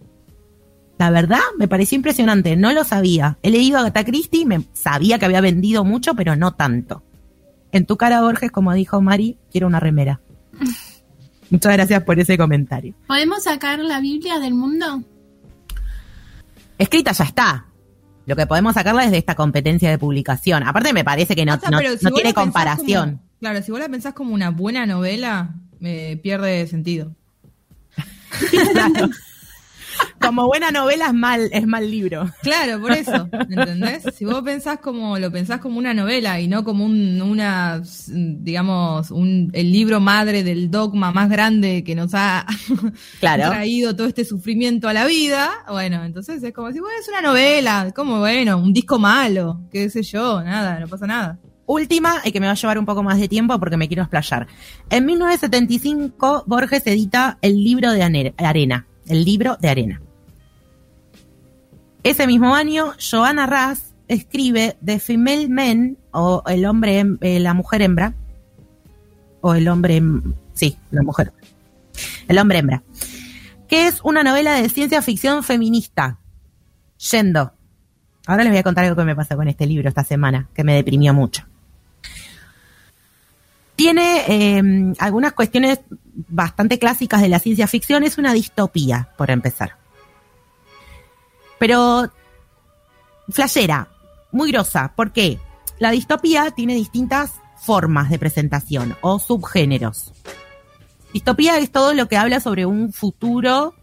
La verdad, me pareció impresionante, no lo sabía. He leído a Agatha Christie, me sabía que había vendido mucho, pero no tanto. En tu cara, Borges, como dijo Mari, quiero una remera. (laughs) Muchas gracias por ese comentario. ¿Podemos sacar la Biblia del mundo? Escrita ya está. Lo que podemos sacarla es de esta competencia de publicación. Aparte me parece que no, si tiene comparación. como- claro, si vos la pensás como una buena novela, me pierde sentido. Claro. (laughs) (laughs) Como buena novela es mal, es mal libro. Claro, por eso, ¿entendés? Si vos pensás como, lo pensás como una novela y no como un, una, digamos, un, el libro madre del dogma más grande que nos ha Claro. traído todo este sufrimiento a la vida, bueno, entonces es como si, bueno, es una novela, como bueno, un disco malo, qué sé yo, nada, no pasa nada. Última, y que me va a llevar un poco más de tiempo porque me quiero explayar. En 1975, Borges edita el libro de Arena. El libro de Arena. Ese mismo año, Joanna Ras escribe The Female Men, o el hombre, eh, la mujer hembra, o el hombre, sí, la mujer, el hombre hembra, que es una novela de ciencia ficción feminista. Yendo. Ahora les voy a contar algo que me pasó con este libro esta semana, que me deprimió mucho. Tiene eh, algunas cuestiones bastante clásicas de la ciencia ficción, es una distopía, por empezar. Pero flashera, muy grosa, ¿por qué? La distopía tiene distintas formas de presentación o subgéneros. Distopía es todo lo que habla sobre un futuro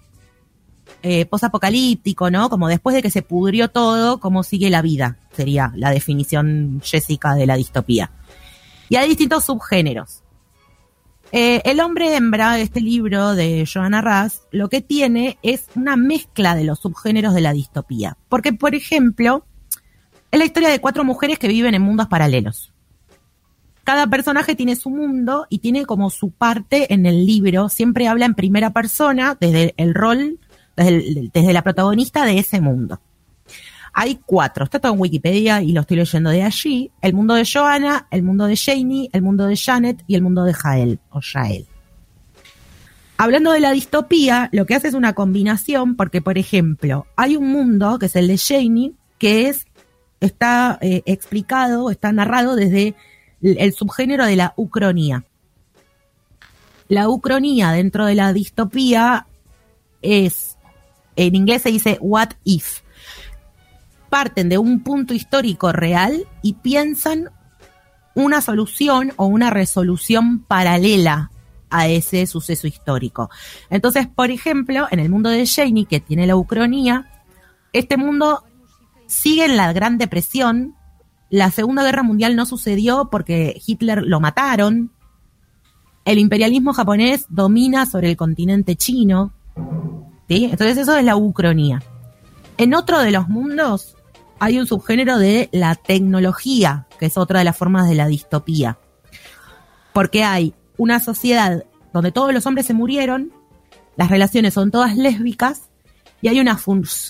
eh, posapocalíptico, ¿no? Como después de que se pudrió todo, cómo sigue la vida, sería la definición Jessica de la distopía. Y hay distintos subgéneros. Eh, el hombre hembra, este libro de Joanna Ras, lo que tiene es una mezcla de los subgéneros de la distopía. Porque, por ejemplo, es la historia de cuatro mujeres que viven en mundos paralelos. Cada personaje tiene su mundo y tiene como su parte en el libro. Siempre habla en primera persona, desde el rol, desde la protagonista de ese mundo. Hay cuatro, está todo en Wikipedia y lo estoy leyendo de allí. El mundo de Joanna, el mundo de Janie, el mundo de Janet y el mundo de Jael o Jael. Hablando de la distopía, lo que hace es una combinación porque, por ejemplo, hay un mundo que es el de Janie, que es, está eh, explicado, está narrado desde el, el subgénero de la ucronía. La ucronía dentro de la distopía es, en inglés se dice what if, parten de un punto histórico real y piensan una solución o una resolución paralela a ese suceso histórico. Entonces, por ejemplo, en el mundo de Janie, que tiene la ucronía, este mundo sigue en la Gran Depresión. La Segunda Guerra Mundial no sucedió porque Hitler lo mataron. El imperialismo japonés domina sobre el continente chino. ¿sí? Entonces, eso es la ucronía. En otro de los mundos hay un subgénero de la tecnología, que es otra de las formas de la distopía. Porque hay una sociedad donde todos los hombres se murieron, las relaciones son todas lésbicas, y hay una,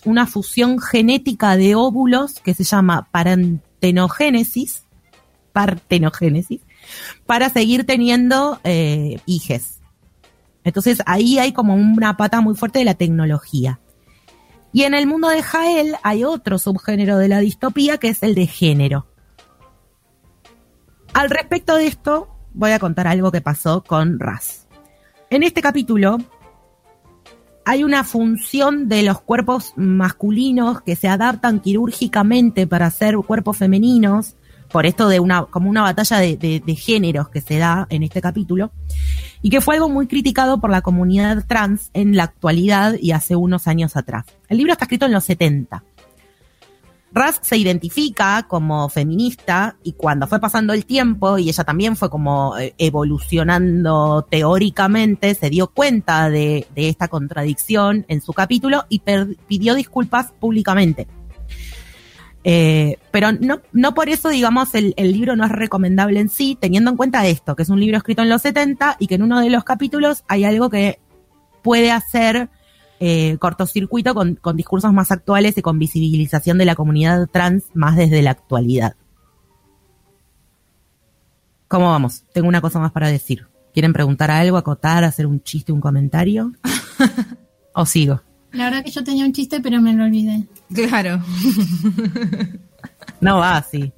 una fusión genética de óvulos que se llama parentenogénesis, partenogénesis, para seguir teniendo eh, hijes. Entonces ahí hay como una pata muy fuerte de la tecnología. Y en el mundo de Jael hay otro subgénero de la distopía que es el de género. Al respecto de esto, voy a contar algo que pasó con Raz. En este capítulo hay una función de los cuerpos masculinos que se adaptan quirúrgicamente para ser cuerpos femeninos, por esto de una, como una batalla de, de- géneros que se da en este capítulo, y que fue algo muy criticado por la comunidad trans en la actualidad y hace unos años atrás. El libro está escrito en los 70. Raz se identifica como feminista y cuando fue pasando el tiempo y ella también fue como eh, evolucionando teóricamente, se dio cuenta de, esta contradicción en su capítulo y pidió disculpas públicamente. Eh, pero no, no por eso, digamos, el, el libro no es recomendable en sí, teniendo en cuenta esto, que es un libro escrito en los 70 y que en uno de los capítulos hay algo que puede hacer eh, cortocircuito con, con discursos más actuales y con visibilización de la comunidad trans más desde la actualidad. ¿Cómo vamos? Tengo una cosa más para decir. ¿Quieren preguntar algo, acotar, hacer un chiste, un comentario? (laughs) ¿O sigo? La verdad que yo tenía un chiste, pero me lo olvidé. Claro. No va así.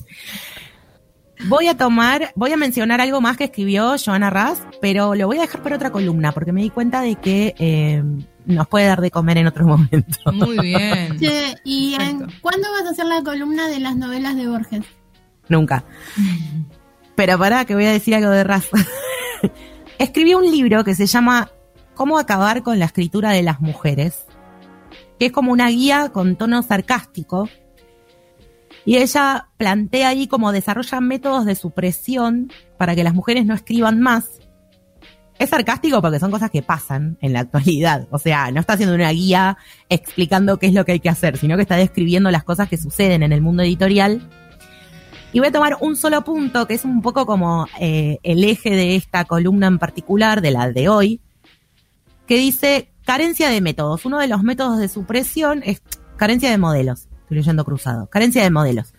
Voy a tomar, voy a mencionar algo más que escribió Joana Raz, pero lo voy a dejar para otra columna porque me di cuenta de que eh, nos puede dar de comer en otro (laughs) momento. Muy bien. Che, ¿y en, cuándo vas a hacer la columna de las novelas de Borges? Nunca. Pero pará, que voy a decir algo de Raz. (laughs) Escribió un libro que se llama Cómo acabar con la escritura de las mujeres. Que es como una guía con tono sarcástico. Y ella plantea ahí como desarrolla métodos de supresión para que las mujeres no escriban más. Es sarcástico porque son cosas que pasan en la actualidad. O sea, no está haciendo una guía explicando qué es lo que hay que hacer, sino que está describiendo las cosas que suceden en el mundo editorial. Y voy a tomar un solo punto, que es un poco como eh, el eje de esta columna en particular, de la de hoy, que dice carencia de métodos. Uno de los métodos de supresión es carencia de modelos. Estoy leyendo cruzado. Carencia de modelos.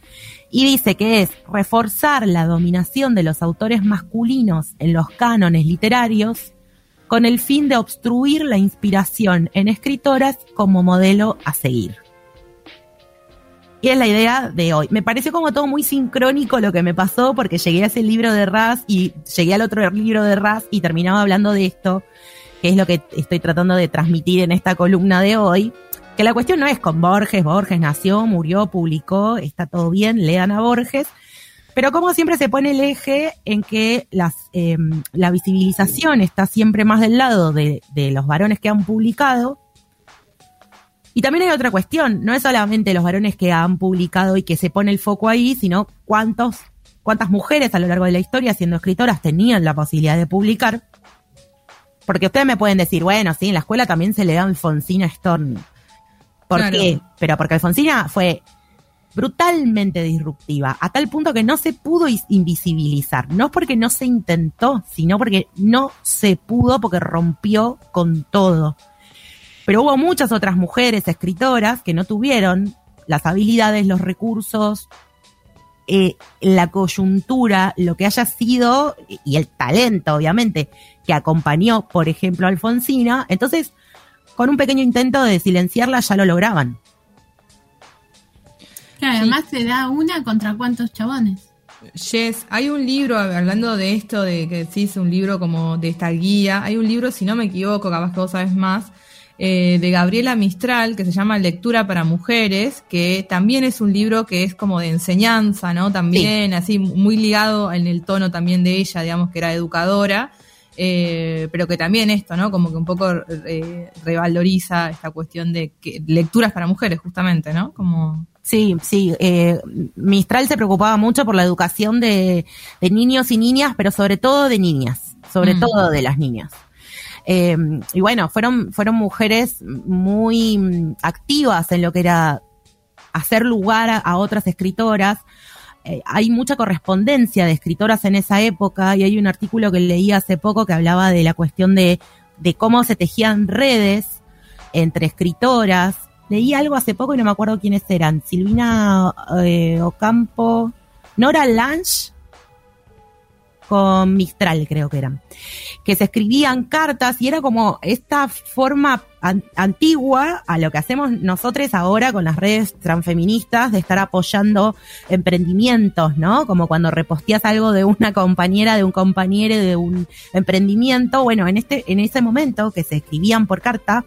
Y dice que es reforzar la dominación de los autores masculinos en los cánones literarios con el fin de obstruir la inspiración en escritoras como modelo a seguir. Y es la idea de hoy. Me pareció como todo muy sincrónico lo que me pasó porque llegué a ese libro de Raz y llegué al otro libro de Raz y terminaba hablando de esto, que es lo que estoy tratando de transmitir en esta columna de hoy. Que la cuestión no es con Borges, Borges nació, murió, publicó, está todo bien, lean a Borges, pero como siempre se pone el eje en que eh, la visibilización está siempre más del lado de, de los varones que han publicado y también hay otra cuestión, no es solamente los varones que han publicado y que se pone el foco ahí, sino cuántos, cuántas mujeres a lo largo de la historia, siendo escritoras, tenían la posibilidad de publicar. Porque ustedes me pueden decir, bueno, sí, en la escuela también se le da Alfonsina Storni. ¿Por Claro. qué? Pero porque Alfonsina fue brutalmente disruptiva, a tal punto que no se pudo is- invisibilizar. No porque no se intentó, sino porque no se pudo, porque rompió con todo. Pero hubo muchas otras mujeres escritoras que no tuvieron las habilidades, los recursos, eh, la coyuntura, lo que haya sido, y el talento, obviamente, que acompañó, por ejemplo, a Alfonsina. Entonces, con un pequeño intento de silenciarla, ya lo lograban. Claro, además se da una contra cuántos chabones. Yes, hay un libro, hablando de esto, de que decís un libro como de esta guía, hay un libro, si no me equivoco, capaz que vos sabes más, eh, de Gabriela Mistral, que se llama Lectura para Mujeres, que también es un libro que es como de enseñanza, ¿no? También, así, muy ligado en el tono también de ella, digamos que era educadora, eh, pero que también esto, ¿no? Como que un poco eh, revaloriza esta cuestión de que, lecturas para mujeres, justamente, ¿no? Como... Sí, sí. eh, Mistral se preocupaba mucho por la educación de, de niños y niñas, pero sobre todo de niñas, sobre Mm. todo de las niñas. Eh, y bueno, fueron, fueron mujeres muy mm, activas en lo que era hacer lugar a, a otras escritoras. Eh, hay mucha correspondencia de escritoras en esa época y hay un artículo que leí hace poco que hablaba de la cuestión de, de cómo se tejían redes entre escritoras. Leí algo hace poco y no me acuerdo quiénes eran. Silvina eh, Ocampo, Nora Lange con Mistral creo que eran, que se escribían cartas y era como esta forma an- antigua a lo que hacemos nosotros ahora con las redes transfeministas de estar apoyando emprendimientos, ¿no? Como cuando reposteas algo de una compañera, de un compañero, de un emprendimiento, bueno, en este, en ese momento que se escribían por carta,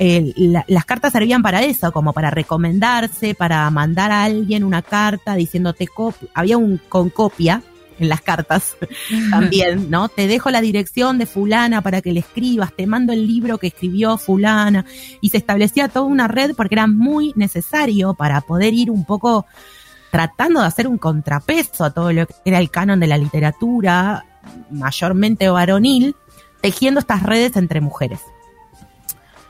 eh, la- las cartas servían para eso, como para recomendarse, para mandar a alguien una carta diciéndote había un con copia en las cartas (laughs) también, ¿no? Te dejo la dirección de fulana para que le escribas, te mando el libro que escribió fulana y se establecía toda una red porque era muy necesario para poder ir un poco tratando de hacer un contrapeso a todo lo que era el canon de la literatura, mayormente varonil, tejiendo estas redes entre mujeres.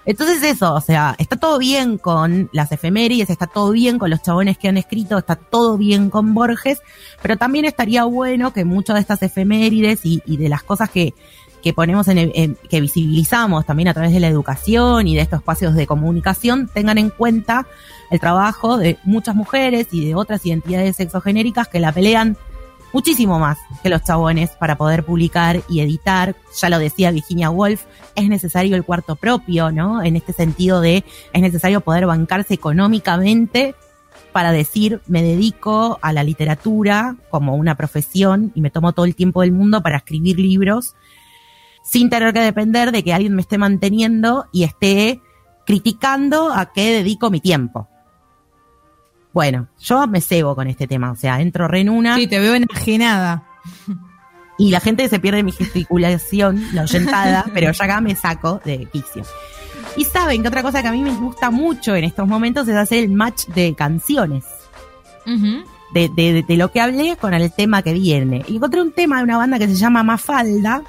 Entonces eso, o sea, está todo bien con las efemérides, está todo bien con los chabones que han escrito, está todo bien con Borges, pero también estaría bueno que muchas de estas efemérides y, y de las cosas que, que ponemos en, en- que visibilizamos también a través de la educación y de estos espacios de comunicación tengan en cuenta el trabajo de muchas mujeres y de otras identidades sexogenéricas que la pelean muchísimo más que los chabones para poder publicar y editar. Ya lo decía Virginia Woolf, es necesario el cuarto propio, ¿no? En este sentido de es necesario poder bancarse económicamente para decir me dedico a la literatura como una profesión y me tomo todo el tiempo del mundo para escribir libros sin tener que depender de que alguien me esté manteniendo y esté criticando a qué dedico mi tiempo. Bueno, yo me cebo con este tema, o sea, entro re en una Sí, te veo enajenada. y la gente se pierde mi gesticulación, la oyentada, (laughs) pero ya acá me saco de quicio. Y saben que otra cosa que a mí me gusta mucho en estos momentos es hacer el match de canciones. De, de- de lo que hablé con el tema que viene. Y encontré un tema de una banda que se llama Mafalda.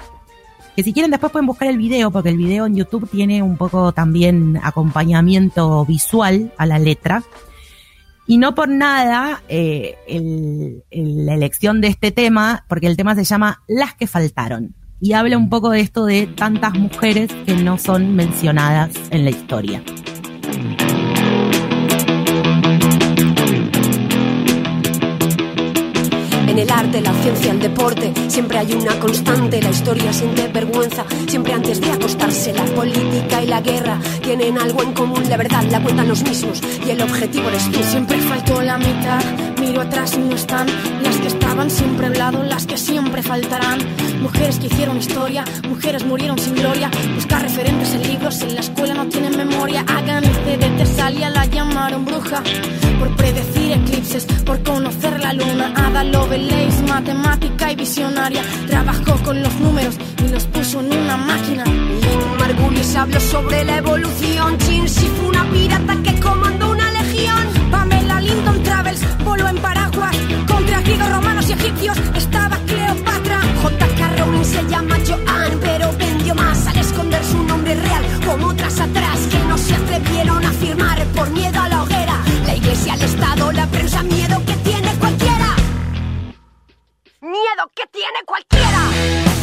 Que si quieren después pueden buscar el video, porque el video en YouTube tiene un poco también acompañamiento visual a la letra. Y no por nada eh, el- el- la elección de este tema, porque el tema se llama Las que faltaron. Y habla un poco de esto de tantas mujeres que no son mencionadas en la historia. En el arte, la ciencia, el deporte, siempre hay una constante. La historia siente vergüenza, siempre antes de acostarse. La política y la guerra tienen algo en común. La verdad la cuentan los mismos y el objetivo eres tú. Siempre faltó la mitad, miro atrás y no están las que estaban siempre al lado, las que siempre faltarán. Mujeres que hicieron historia, mujeres murieron sin gloria. Buscar referentes en libros, en la escuela no tienen memoria. Hagan este de Tesalia, la llamaron bruja. Por predecir eclipses, por conocer la luna. Ada Lovelace, matemática y visionaria. Trabajó con los números y los puso en una máquina. Margulis habló sobre la evolución. Chinsi fue una pirata que comandó una legión. Pamela Linton Travels voló en paraguas contra griegos, romanos y egipcios. Estaba Cleopatra. J.K. Rowling se llama Joan, pero vendió más al esconder su nombre real, como otras atrás que no se atrevieron a firmar por miedo a la hoguera. La iglesia, el Estado, la prensa, miedo Miedo que tiene cualquiera.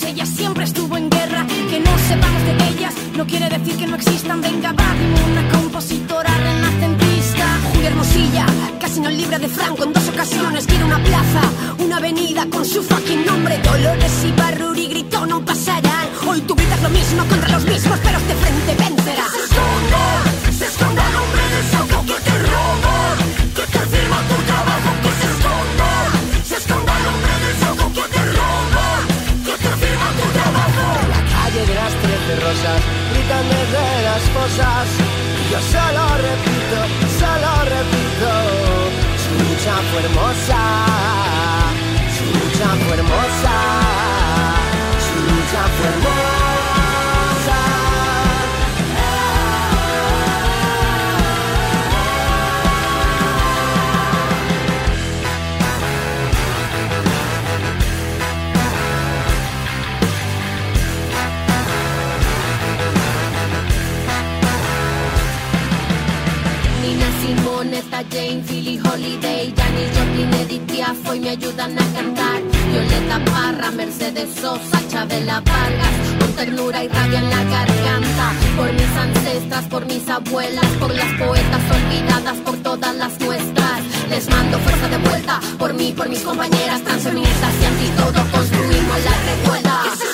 Ella siempre estuvo en guerra. Que no sepamos de ellas no quiere decir que no existan. Venga, va, una compositora renacentista. Julia Hermosilla, casi no libra de Franco en dos ocasiones. Quiere una plaza, una avenida con su fucking nombre. Dolores y Barruri gritó, no pasarán. Hoy tú gritas lo mismo contra los mismos, pero este frente vencerá. Se esconda, se esconda hombre trece rosas gritan desde las fosas. Yo solo repito, solo repito. Su lucha fue hermosa, su lucha fue hermosa, su lucha fue hermosa. Etta Jane, Philly Holiday, Janis Joplin, Edith Piaf hoy me ayudan a cantar. Violeta Parra, Mercedes Sosa, Chabela Vargas, con ternura y rabia en la garganta. Por mis ancestras, por mis abuelas, por las poetas olvidadas, por todas las nuestras. Les mando fuerza de vuelta, por mí, por mis compañeras transfeministas y anti todo construimos la revuelta.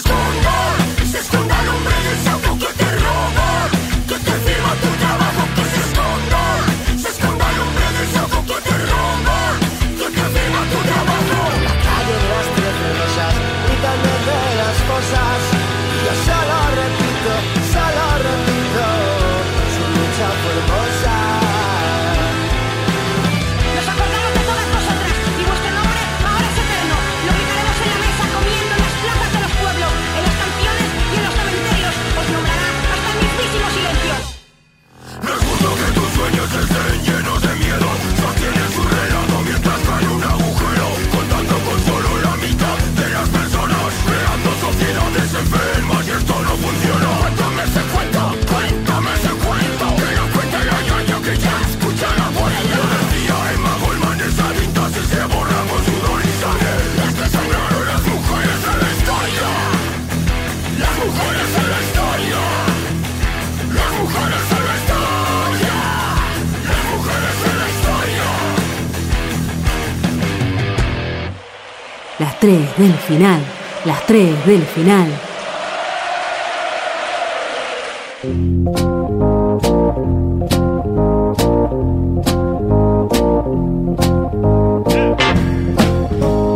Las tres del final. Las tres del final.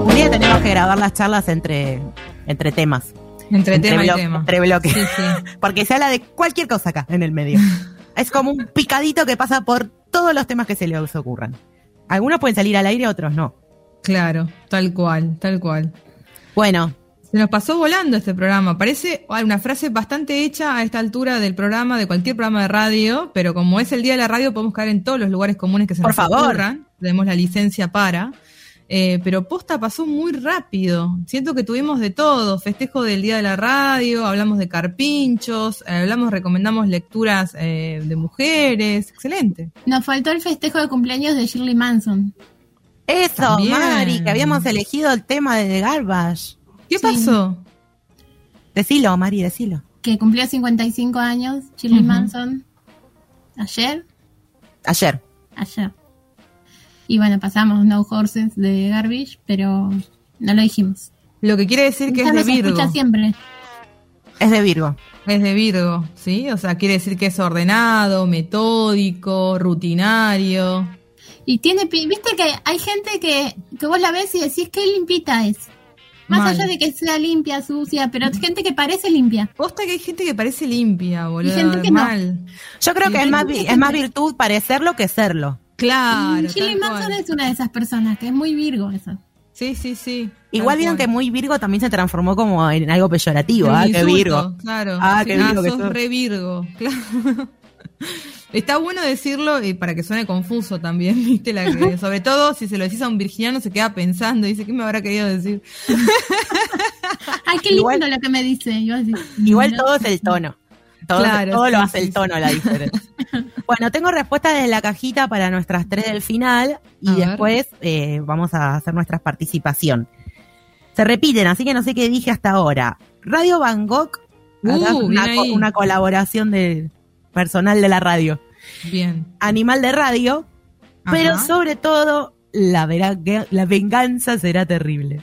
Un día tenemos que grabar las charlas entre, entre temas. Entre, entre. Entre bloques. (laughs) Porque se habla de cualquier cosa acá en el medio. (laughs) es como un picadito que pasa por todos los temas que se les ocurran. Algunos pueden salir al aire, otros no. Claro, tal cual, tal cual. Bueno, Se nos pasó volando este programa. Parece una frase bastante hecha a esta altura del programa, de cualquier programa de radio, pero como es el día de la radio, podemos caer en todos los lugares comunes que se Por nos favor. ocurran. Tenemos la licencia para. Eh, pero posta pasó muy rápido. Siento que tuvimos de todo. Festejo del día de la radio, hablamos de carpinchos, eh, hablamos, recomendamos lecturas eh, de mujeres. Excelente. Nos faltó el festejo de cumpleaños de Shirley Manson. Eso, También. Mari, que habíamos elegido el tema de The Garbage. ¿Qué pasó? Decilo, Mari, decilo. Que cumplió 55 años, Shirley Ujú. Manson. Ayer, Ayer. ayer. Y bueno, pasamos No Horses de Garbage, pero no lo dijimos. Lo que quiere decir que es de Virgo. escucha siempre. Es de Virgo. Es de Virgo, ¿sí? O sea, quiere decir que es ordenado, metódico, rutinario. Y tiene, pi- viste que hay gente que, que vos la ves y decís qué limpita es. Más Mal. allá de que sea limpia, sucia, pero hay gente que parece limpia. Posta que hay gente que parece limpia, boludo. gente que no. mal. Yo creo que es más, es más virtud parecerlo que serlo. Claro. Y tal Manson es una de esas personas que es muy virgo eso. Sí, sí, sí. Igual vieron que muy Virgo también se transformó como en algo peyorativo. Un Ah, qué insulto, Virgo. Claro. Ah, qué Virgo que sos sos. re Virgo. (laughs) Claro. Está bueno decirlo y para que suene confuso también, (laughs) ¿viste? La que, (laughs) sobre todo si se lo decís a un virginiano se queda pensando, dice, ¿qué me habrá querido decir? (laughs) Ay, qué lindo Igual- lo que me dice. Y decís, Igual no. todo es el tono. Todo, Claro, todo lo hace sí, el tono la diferencia. bueno, tengo respuestas desde la cajita para nuestras tres del final y A después eh, vamos a hacer nuestra participación. Se repiten, así que no sé qué dije hasta ahora. Radio Bangkok, Uh, una, bien co- ahí. una colaboración de personal de la radio. Bien. Animal de radio, pero sobre todo la, vera- la venganza será terrible.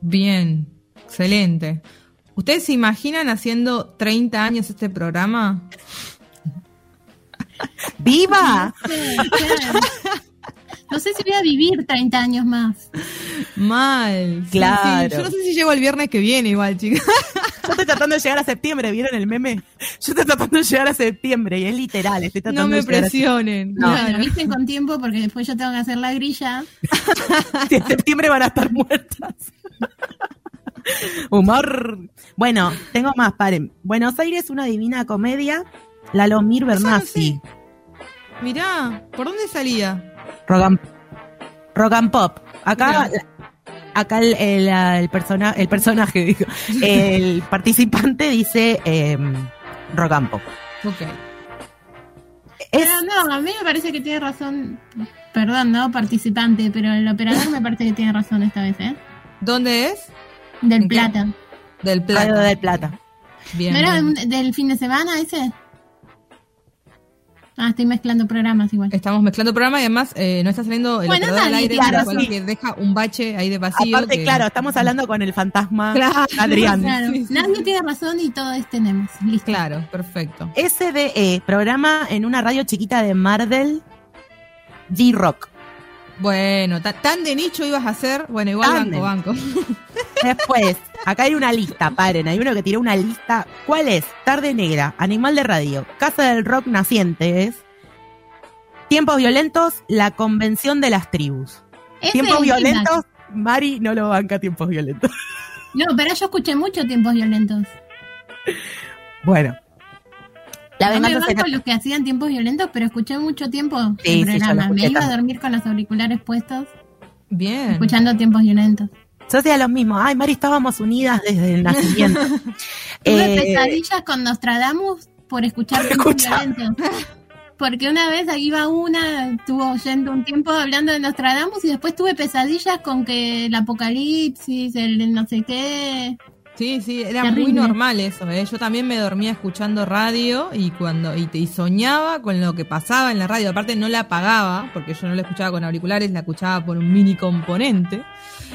Bien. Excelente. ¿Ustedes se imaginan haciendo 30 años este programa? ¡Viva! (laughs) Sí, claro. No sé si voy a vivir 30 años más. Mal. Sí, Claro. sí. Yo no sé si llego el viernes que viene igual, chicas. Yo estoy tratando de llegar a septiembre, ¿vieron el meme? Yo estoy tratando de llegar a septiembre y es literal, estoy tratando No me de llegar a presionen. No. Claro. visten con tiempo porque después yo tengo que hacer la grilla. (laughs) Si en septiembre van a estar muertas. Humor. Bueno, tengo más, paren. Buenos Aires, una divina comedia. Lalomir Bernasi. Mirá, ¿por dónde salía? Rock and, rock and Pop. Acá, acá el, el, el persona- el personaje, (laughs) digo, el participante dice em, Rock and Pop. Ok. Es, Pero no, a mí me parece que tiene razón. Perdón, no participante, pero el operador me parece que tiene razón esta vez, ¿eh? ¿Dónde es? Del. Plata. Del Plata. del Plata. Bien. ¿No era bien. un- del fin de semana ese? Ah, estoy mezclando programas igual. Estamos mezclando programa y además eh, no está saliendo el Bueno, operador al aire, claro, cual sí. que deja un bache ahí de vacío. Aparte, que- claro, estamos hablando con el fantasma Claro. Adrián. Claro, Sí, sí. nadie tiene razón y todos tenemos. Listo. Claro, perfecto. SDE, programa en una radio chiquita de Mardel, G-Rock. Bueno, ta- tan de nicho ibas a hacer. Bueno, igual Tan de- banco, banco. (laughs) Después, acá hay una lista, paren, hay uno que tiró una lista. ¿Cuál es? Tarde Negra, Animal de Radio, Casa del Rock Nacientes, Tiempos Violentos, La Convención de las Tribus. Tiempos Violentos, Mari no lo banca Tiempos Violentos. No, pero yo escuché mucho tiempos violentos. Bueno. La no me banco los que hacían tiempos violentos, pero escuché mucho tiempo Sí, el sí, programa. escuché me iba a dormir con los auriculares puestos, Bien. escuchando tiempos violentos. Yo hacía lo mismo. Ay, Mari, estábamos unidas desde el nacimiento. (laughs) Tuve Eh, pesadillas con Nostradamus por escuchar. (laughs) Porque una vez ahí iba una, estuvo oyendo un tiempo hablando de Nostradamus y después tuve pesadillas con que el apocalipsis, el no sé qué. Sí, sí, era Terrible. muy normal eso. ¿eh? Yo también me dormía escuchando radio y cuando y, te, y soñaba con lo que pasaba en la radio. Aparte no la apagaba porque yo no la escuchaba con auriculares, la escuchaba por un mini componente.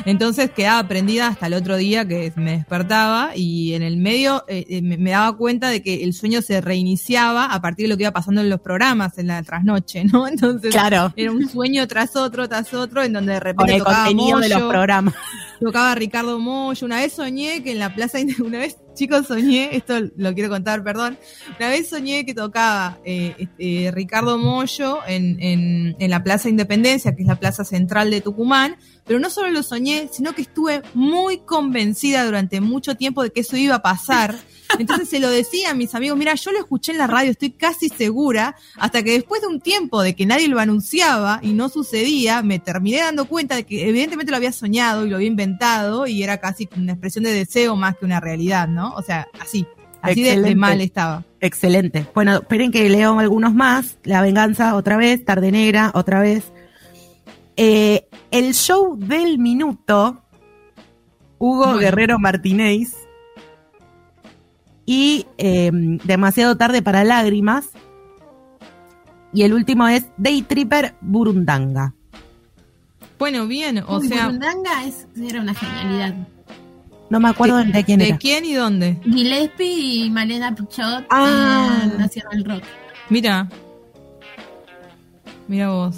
Entonces quedaba prendida hasta el otro día que me despertaba y en el medio eh, eh, me, me daba cuenta de que el sueño se reiniciaba a partir de lo que iba pasando en los programas en la trasnoche, ¿no? (laughs) Entonces Claro. era un sueño tras otro, tras otro, en donde de con repente el tocaba contenido de los Moyo. programas. tocaba Ricardo Mollo. Una vez soñé que en la plaza, (laughs) una vez, chicos, soñé, esto lo quiero contar, perdón. Una vez soñé que tocaba eh, este, Ricardo Mollo en, en, en la Plaza Independencia, que es la plaza central de Tucumán. Pero no solo lo soñé, sino que estuve muy convencida durante mucho tiempo de que eso iba a pasar. Entonces se lo decía a mis amigos, mira, yo lo escuché en la radio, estoy casi segura, hasta que después de un tiempo de que nadie lo anunciaba y no sucedía, me terminé dando cuenta de que evidentemente lo había soñado y lo había inventado y era casi una expresión de deseo más que una realidad, ¿no? O sea, así, así de, mal estaba. Excelente. Bueno, esperen que leo algunos más. La venganza otra vez, Tarde Negra otra vez. Eh, el show del minuto, Hugo Bueno. Guerrero Martínez. Y eh, Demasiado tarde para lágrimas. Y el último es Day Tripper Burundanga. Bueno, bien, o Uy, sea, Burundanga es, era una genialidad. No me acuerdo de, quién ¿de era. quién y dónde? Gillespie y Malena Pichot Ah. Nacional Rock. Mira. Mira vos.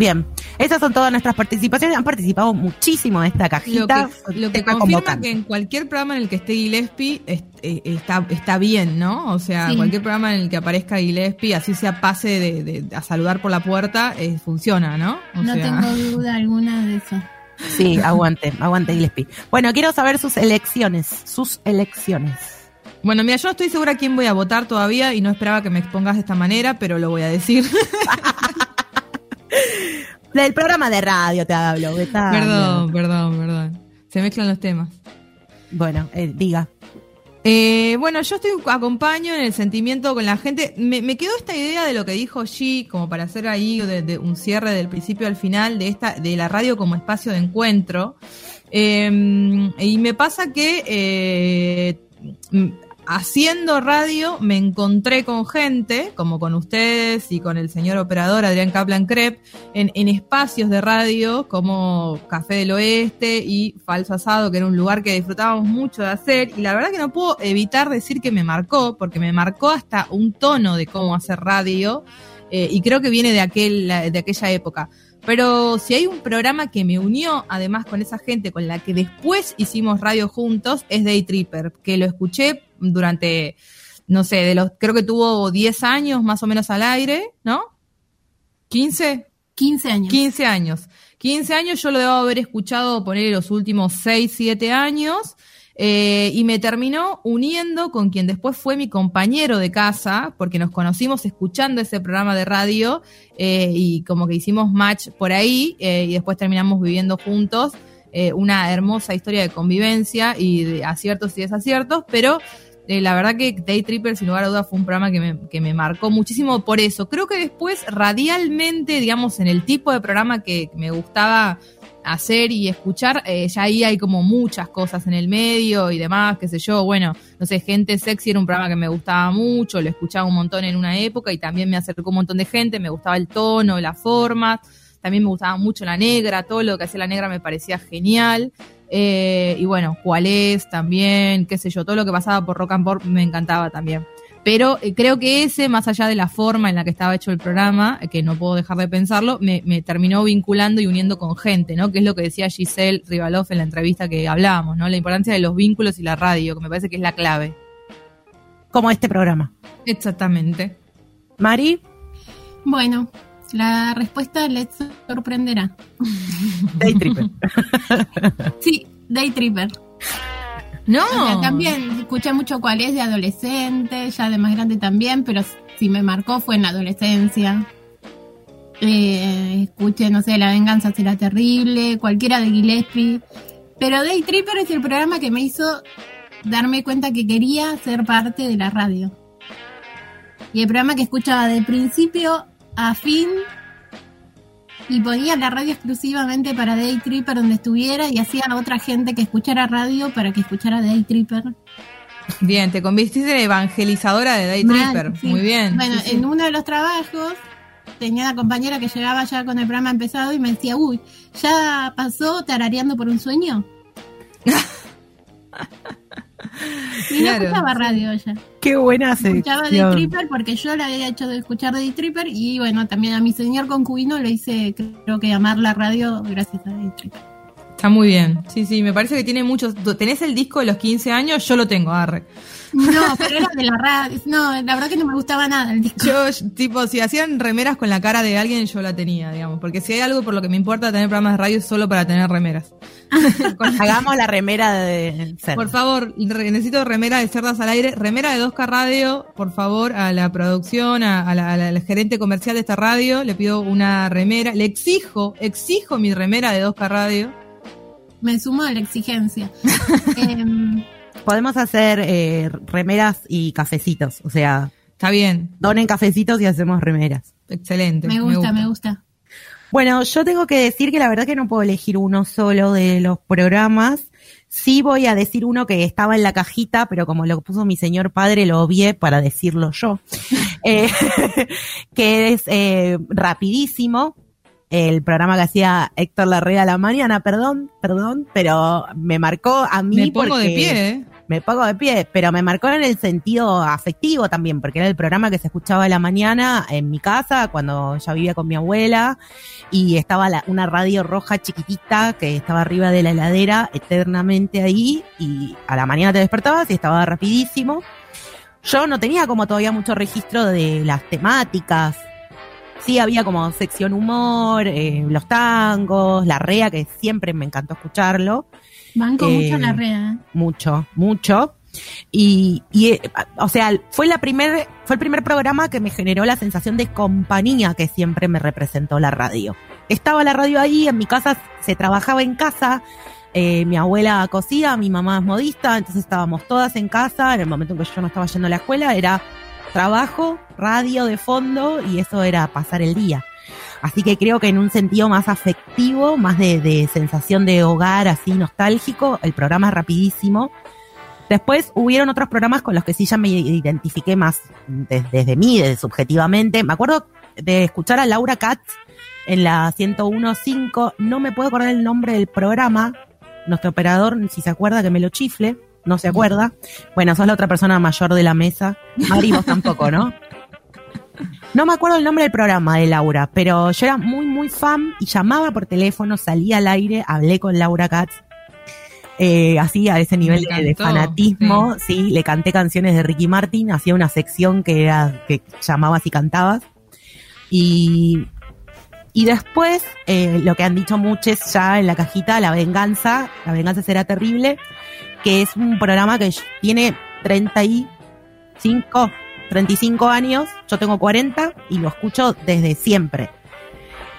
Bien, esas son todas nuestras participaciones. Han participado muchísimo de esta Lo cajita. que, lo que confirma convocante. que en cualquier programa en el que esté Gillespie eh, está, está bien, ¿no? O sea, Sí. cualquier programa en el que aparezca Gillespie, así sea pase de, de- a saludar por la puerta, eh, funciona, ¿no? O No sea, tengo duda alguna de eso. Sí, aguante, aguante Gillespie. Bueno, quiero saber sus elecciones, sus elecciones. Bueno, mira, yo no estoy segura quién voy a votar todavía y no esperaba que me expongas de esta manera, pero lo voy a decir. (laughs) Del programa de radio te hablo, Betania. perdón, perdón, perdón. Se mezclan los temas. Bueno, eh, diga. Eh, bueno, yo estoy acompaño en el sentimiento con la gente. Me, me quedó esta idea de lo que dijo G, como para hacer ahí de, de un cierre del principio al final de esta, de la radio como espacio de encuentro. Eh, y me pasa que eh, haciendo radio me encontré con gente, como con ustedes y con el señor operador Adrián Kaplan Crep, en, en espacios de radio como Café del Oeste y Falso Asado, que era un lugar que disfrutábamos mucho de hacer. Y la verdad que no puedo evitar decir que me marcó, porque me marcó hasta un tono de cómo hacer radio. eh, y creo que viene de, aquel, de aquella época. Pero si hay un programa que me unió además con esa gente con la que después hicimos radio juntos, es Day Tripper, que lo escuché durante, no sé, de los, creo que tuvo 10 años más o menos al aire, ¿no? ¿15? 15 años. 15 años. 15 años yo lo debo haber escuchado poner los últimos 6, 7 años. Eh, y me terminó uniendo con quien después fue mi compañero de casa, porque nos conocimos escuchando ese programa de radio eh, y como que hicimos match por ahí eh, y después terminamos viviendo juntos eh, una hermosa historia de convivencia y de aciertos y desaciertos, pero eh, la verdad que Day Tripper, sin lugar a dudas, fue un programa que me, que me marcó muchísimo por eso. Creo que después, radialmente, digamos, en el tipo de programa que me gustaba hacer y escuchar, eh, ya ahí hay como muchas cosas en el medio y demás, qué sé yo, bueno, no sé, Gente Sexy era un programa que me gustaba mucho, lo escuchaba un montón en una época y también me acercó un montón de gente, me gustaba el tono, las formas, también me gustaba mucho la negra, todo lo que hacía la negra me parecía genial. Eh, y bueno, cuál es también, qué sé yo, todo lo que pasaba por Rock and Pop me encantaba también. Pero eh, creo que ese, más allá de la forma en la que estaba hecho el programa, eh, que no puedo dejar de pensarlo, me, me terminó vinculando y uniendo con gente, ¿no? Que es lo que decía Giselle Rivaloff en la entrevista que hablábamos, ¿no? La importancia de los vínculos y la radio, que me parece que es la clave. Como este programa. Exactamente. Mari, Bueno, la respuesta les sorprenderá. Day Tripper. (laughs) Sí, Day Tripper. No. O sea, también escuché mucho cuál es de adolescente, ya de más grande también, pero si me marcó fue en la adolescencia. Eh, escuché, no sé, La venganza será terrible, cualquiera de Gillespie. Pero Day Tripper es el programa que me hizo darme cuenta que quería ser parte de la radio. Y el programa que escuchaba de principio a fin y ponía la radio exclusivamente para Day Tripper donde estuviera y hacía a otra gente que escuchara radio para que escuchara Day Tripper. Bien, te convertiste en evangelizadora de Day Mal, Tripper. sí. Muy bien. Bueno, Sí, sí. en uno de los trabajos tenía una compañera que llegaba ya con el programa empezado y me decía, uy, ¿ya pasó tarareando por un sueño? (laughs) y no Claro, escuchaba radio ya. Qué buena Escuchaba Day sección. Tripper porque yo le había hecho de escuchar Day Tripper y bueno, también a mi señor concubino le hice, creo que amar la radio gracias a Day Tripper. Está muy bien. Sí, sí, me parece que tiene muchos. ¿Tenés el disco de los 15 años? Yo lo tengo, arre. No, pero era de la radio. No, la verdad que no me gustaba nada el disco. Yo, tipo, si hacían remeras con la cara de alguien, yo la tenía, digamos. Porque si hay algo por lo que me importa tener programas de radio es solo para tener remeras. (laughs) Hagamos la remera de Cerdas. Por favor, necesito remera de cerdas al aire. Remera de 2K Radio, por favor, a la producción, a, a la, a la- al gerente comercial de esta radio. Le pido una remera. Le exijo, exijo mi remera de 2K Radio. Me sumo a la exigencia. (laughs) Em, Podemos hacer eh, remeras y cafecitos. O sea, Está bien, donen cafecitos y hacemos remeras. excelente. me gusta, me gusta. Bueno, yo tengo que decir que la verdad que no puedo elegir uno solo de los programas. Sí voy a decir uno que estaba en la cajita, pero como lo puso mi señor padre, lo obvié para decirlo yo. (laughs) Eh, (laughs) que es eh, rapidísimo. El programa que hacía Héctor Larrea a la mañana, perdón, perdón, pero me marcó a mí Me pongo de pie, ¿eh? me pongo de pie, pero me marcó en el sentido afectivo también, porque era el programa que se escuchaba a la mañana en mi casa, cuando ya vivía con mi abuela, y estaba la- una radio roja chiquitita que estaba arriba de la heladera eternamente ahí, y a la mañana te despertabas y estaba rapidísimo. Yo no tenía como todavía mucho registro de las temáticas. Sí, había como sección humor, eh, los tangos, la rea, que siempre me encantó escucharlo Banco Eh, mucho la red. ¿eh? mucho, mucho. Y, y, eh, o sea, fue la primer, fue el primer programa que me generó la sensación de compañía que siempre me representó la radio. Estaba la radio ahí, en mi casa se trabajaba en casa, eh, mi abuela cosía, mi mamá es modista, entonces estábamos todas en casa, en el momento en que yo no estaba yendo a la escuela, era trabajo, radio de fondo y eso era pasar el día. Así que creo que en un sentido más afectivo, más de, sensación de hogar, así nostálgico, el programa es rapidísimo. Después hubieron otros programas con los que sí ya me identifiqué más des- desde mí, desde subjetivamente. Me acuerdo de escuchar a Laura Katz en la 101.5. No me puedo acordar el nombre del programa. Nuestro operador, si se acuerda, que me lo chifle. No se acuerda. Bueno, sos la otra persona mayor de la mesa. Mari, vos tampoco, ¿no? No me acuerdo el nombre del programa de Laura, pero yo era muy, muy fan y llamaba por teléfono, salía al aire, hablé con Laura Katz. Eh, así a ese nivel de, fanatismo, sí. le canté canciones de Ricky Martin, hacía una sección que era que llamabas y cantabas. Y, y después, eh, lo que han dicho muchos ya en la cajita, La Venganza, La Venganza será terrible, que es un programa que tiene 35, 35 años, yo tengo 40 y lo escucho desde siempre.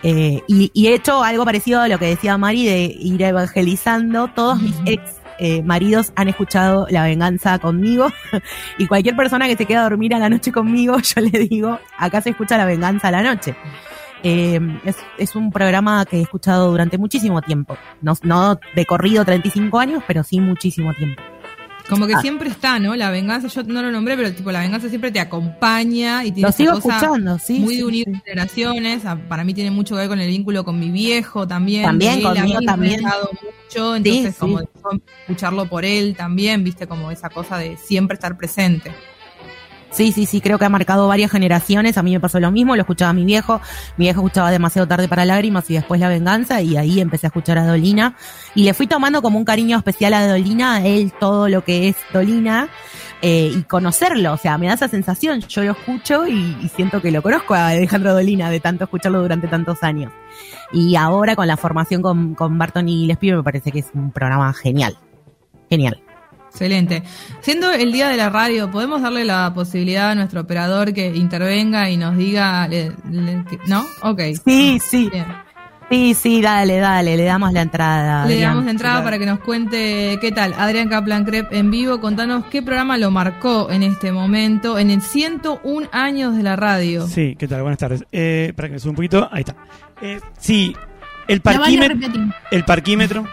Eh, y, y he hecho algo parecido a lo que decía Mari de ir evangelizando. Todos mis ex eh, maridos han escuchado La Venganza conmigo (laughs) y cualquier persona que se queda a dormir a la noche conmigo, (laughs) yo le digo, acá se escucha La Venganza a la noche. Eh, es, es un programa que he escuchado durante muchísimo tiempo. No, no de corrido 35 años, pero sí muchísimo tiempo. Como que Ah. siempre está, ¿no? La venganza, yo no lo nombré, pero tipo la venganza siempre te acompaña y tiene Lo esa sigo cosa escuchando, sí, muy sí, de unir sí. generaciones. Ah, Para mí tiene mucho que ver con el vínculo con mi viejo también. También, conmigo también. mucho, entonces como escucharlo por él también, viste, como esa cosa de siempre estar presente. Sí, sí, sí, creo que ha marcado varias generaciones. A mí me pasó lo mismo, lo escuchaba mi viejo. Mi viejo escuchaba demasiado tarde para lágrimas y después La Venganza y ahí empecé a escuchar a Dolina. Y le fui tomando como un cariño especial a Dolina, a él todo lo que es Dolina eh, y conocerlo. O sea, me da esa sensación. Yo lo escucho y, siento que lo conozco a Alejandro Dolina de tanto escucharlo durante tantos años. Y ahora con la formación con, con Barton y Lespio me parece que es un programa genial. Genial. Excelente. Siendo el día de la radio, ¿podemos darle la posibilidad a nuestro operador que intervenga y nos diga... le- le- que- ¿No? Ok. Sí, sí. Bien. Sí, sí, dale, dale, le damos la entrada. Le Adrián. damos la entrada para que nos cuente qué tal. Adrián Kaplan Crep en vivo, contanos qué programa lo marcó en este momento, en el 101 años de la radio. Sí, ¿qué tal? Buenas tardes. Eh, para que me suba un poquito, ahí está. Eh, sí, el parquímetro. El parquímetro.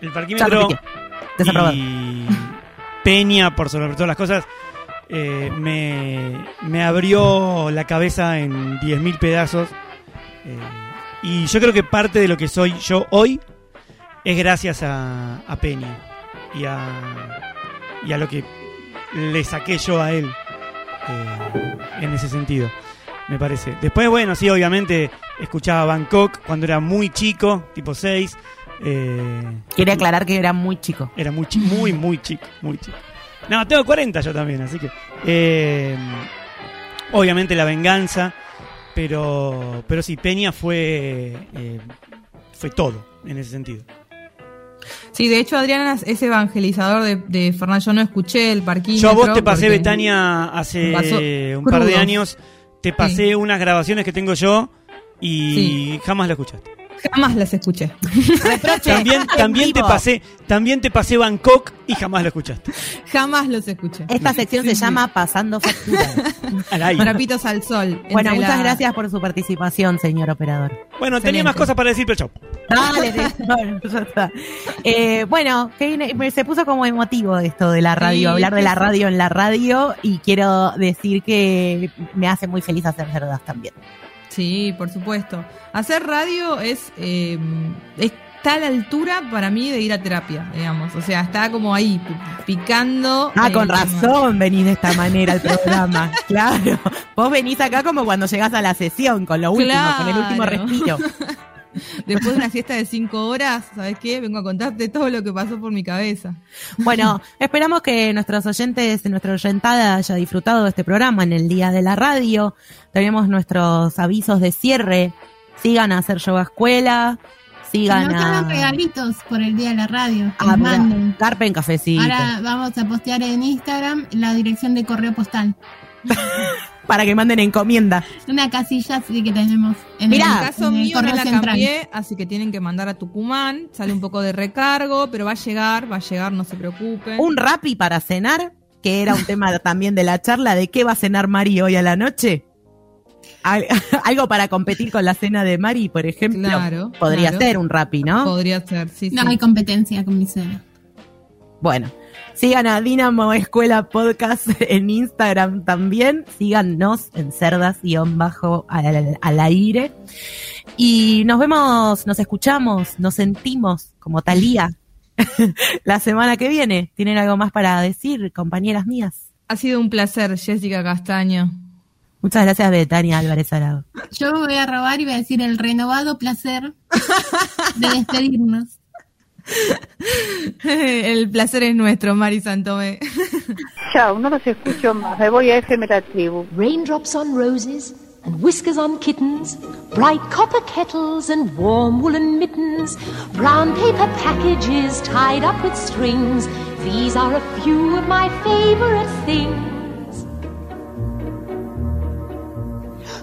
El parquímetro. Desaprobado. Y Peña, por sobre todas las cosas, eh, me, me abrió la cabeza en 10.000 pedazos. Eh, y yo creo que parte de lo que soy yo hoy es gracias a, a Peña y a, y a lo que le saqué yo a él eh, en ese sentido, me parece. Después, bueno, sí, obviamente escuchaba Bangkok cuando era muy chico, tipo 6. Eh, Quiere aclarar que era muy chico. Era muy chico, muy, muy chico, muy chico. No, tengo 40 yo también, así que. eh, obviamente la venganza, pero, pero sí, Peña fue, eh, fue todo en ese sentido. Sí, de hecho Adriana es evangelizador de, de Fernández. Yo no escuché el parquímetro. Yo a vos te pasé, Betania, hace un par de años, te pasé unas grabaciones que tengo yo y jamás la escuchaste. Jamás las escuché. También, también te pasé, también te pasé Bangkok y jamás la escuchaste. Jamás los escuché. Esta sección se llama Pasando Factura. (laughs) Al aire. Trapitos al sol. bueno, muchas la- gracias por su participación, señor operador. Bueno, tenía más cosas para decir, pero chau. Dale, bueno, (laughs) ya está. Eh, bueno, se puso como emotivo esto de la radio, Sí, hablar de la radio en la radio y quiero decir que me hace muy feliz hacer verdad también. Sí, por supuesto. Hacer radio es eh, está a la altura para mí de ir a terapia, digamos. O sea, está como ahí pi- picando. Ah, eh, con razón venís de esta (laughs) manera al programa. claro. Vos venís acá como cuando llegás a la sesión, con lo último, con el último respiro. (laughs) Después de una siesta de cinco horas, ¿sabes qué? Vengo a contarte todo lo que pasó por mi cabeza. Bueno, (laughs) esperamos que nuestros oyentes, nuestra oyentada haya disfrutado de este programa en el Día de la Radio. Tenemos nuestros avisos de cierre. Sigan a hacer yoga escuela. Sigan No hagan a, regalitos por el día de la radio. que a manden. Carpen Cafecito. Ahora vamos a postear en Instagram la dirección de correo postal. (laughs) Para que manden encomienda. Una casilla así que tenemos en Mirá, el, En el caso en el mío no la central. cambié, así que tienen que mandar a Tucumán. Sale un poco de recargo, pero va a llegar, va a llegar, no se preocupen. Un rapi para cenar, que era un tema también de la charla de qué va a cenar Mari hoy a la noche. Al- (laughs) Algo para competir con la cena de Mari, por ejemplo. Claro, Podría claro. ser un rapi, ¿no? Podría ser, sí, No sí. hay competencia con mi cena. Bueno, sigan a Dinamo Escuela Podcast (laughs) en Instagram también. Síganos en cerdas-bajo al, al aire. Y nos vemos, nos escuchamos, nos sentimos como Talía (laughs) la semana que viene. ¿Tienen algo más para decir, compañeras mías? Ha sido un placer, Jessica Castaño. Muchas gracias, Betania Álvarez Arado. Yo voy a robar y voy a decir el renovado placer de despedirnos. (laughs) El placer es nuestro, Mari Santomé. Chao, no los escucho más. Me voy a FM La Tribu. Raindrops on roses and whiskers on kittens, bright copper kettles and warm woolen mittens, brown paper packages tied up with strings. These are a few of my favorite things.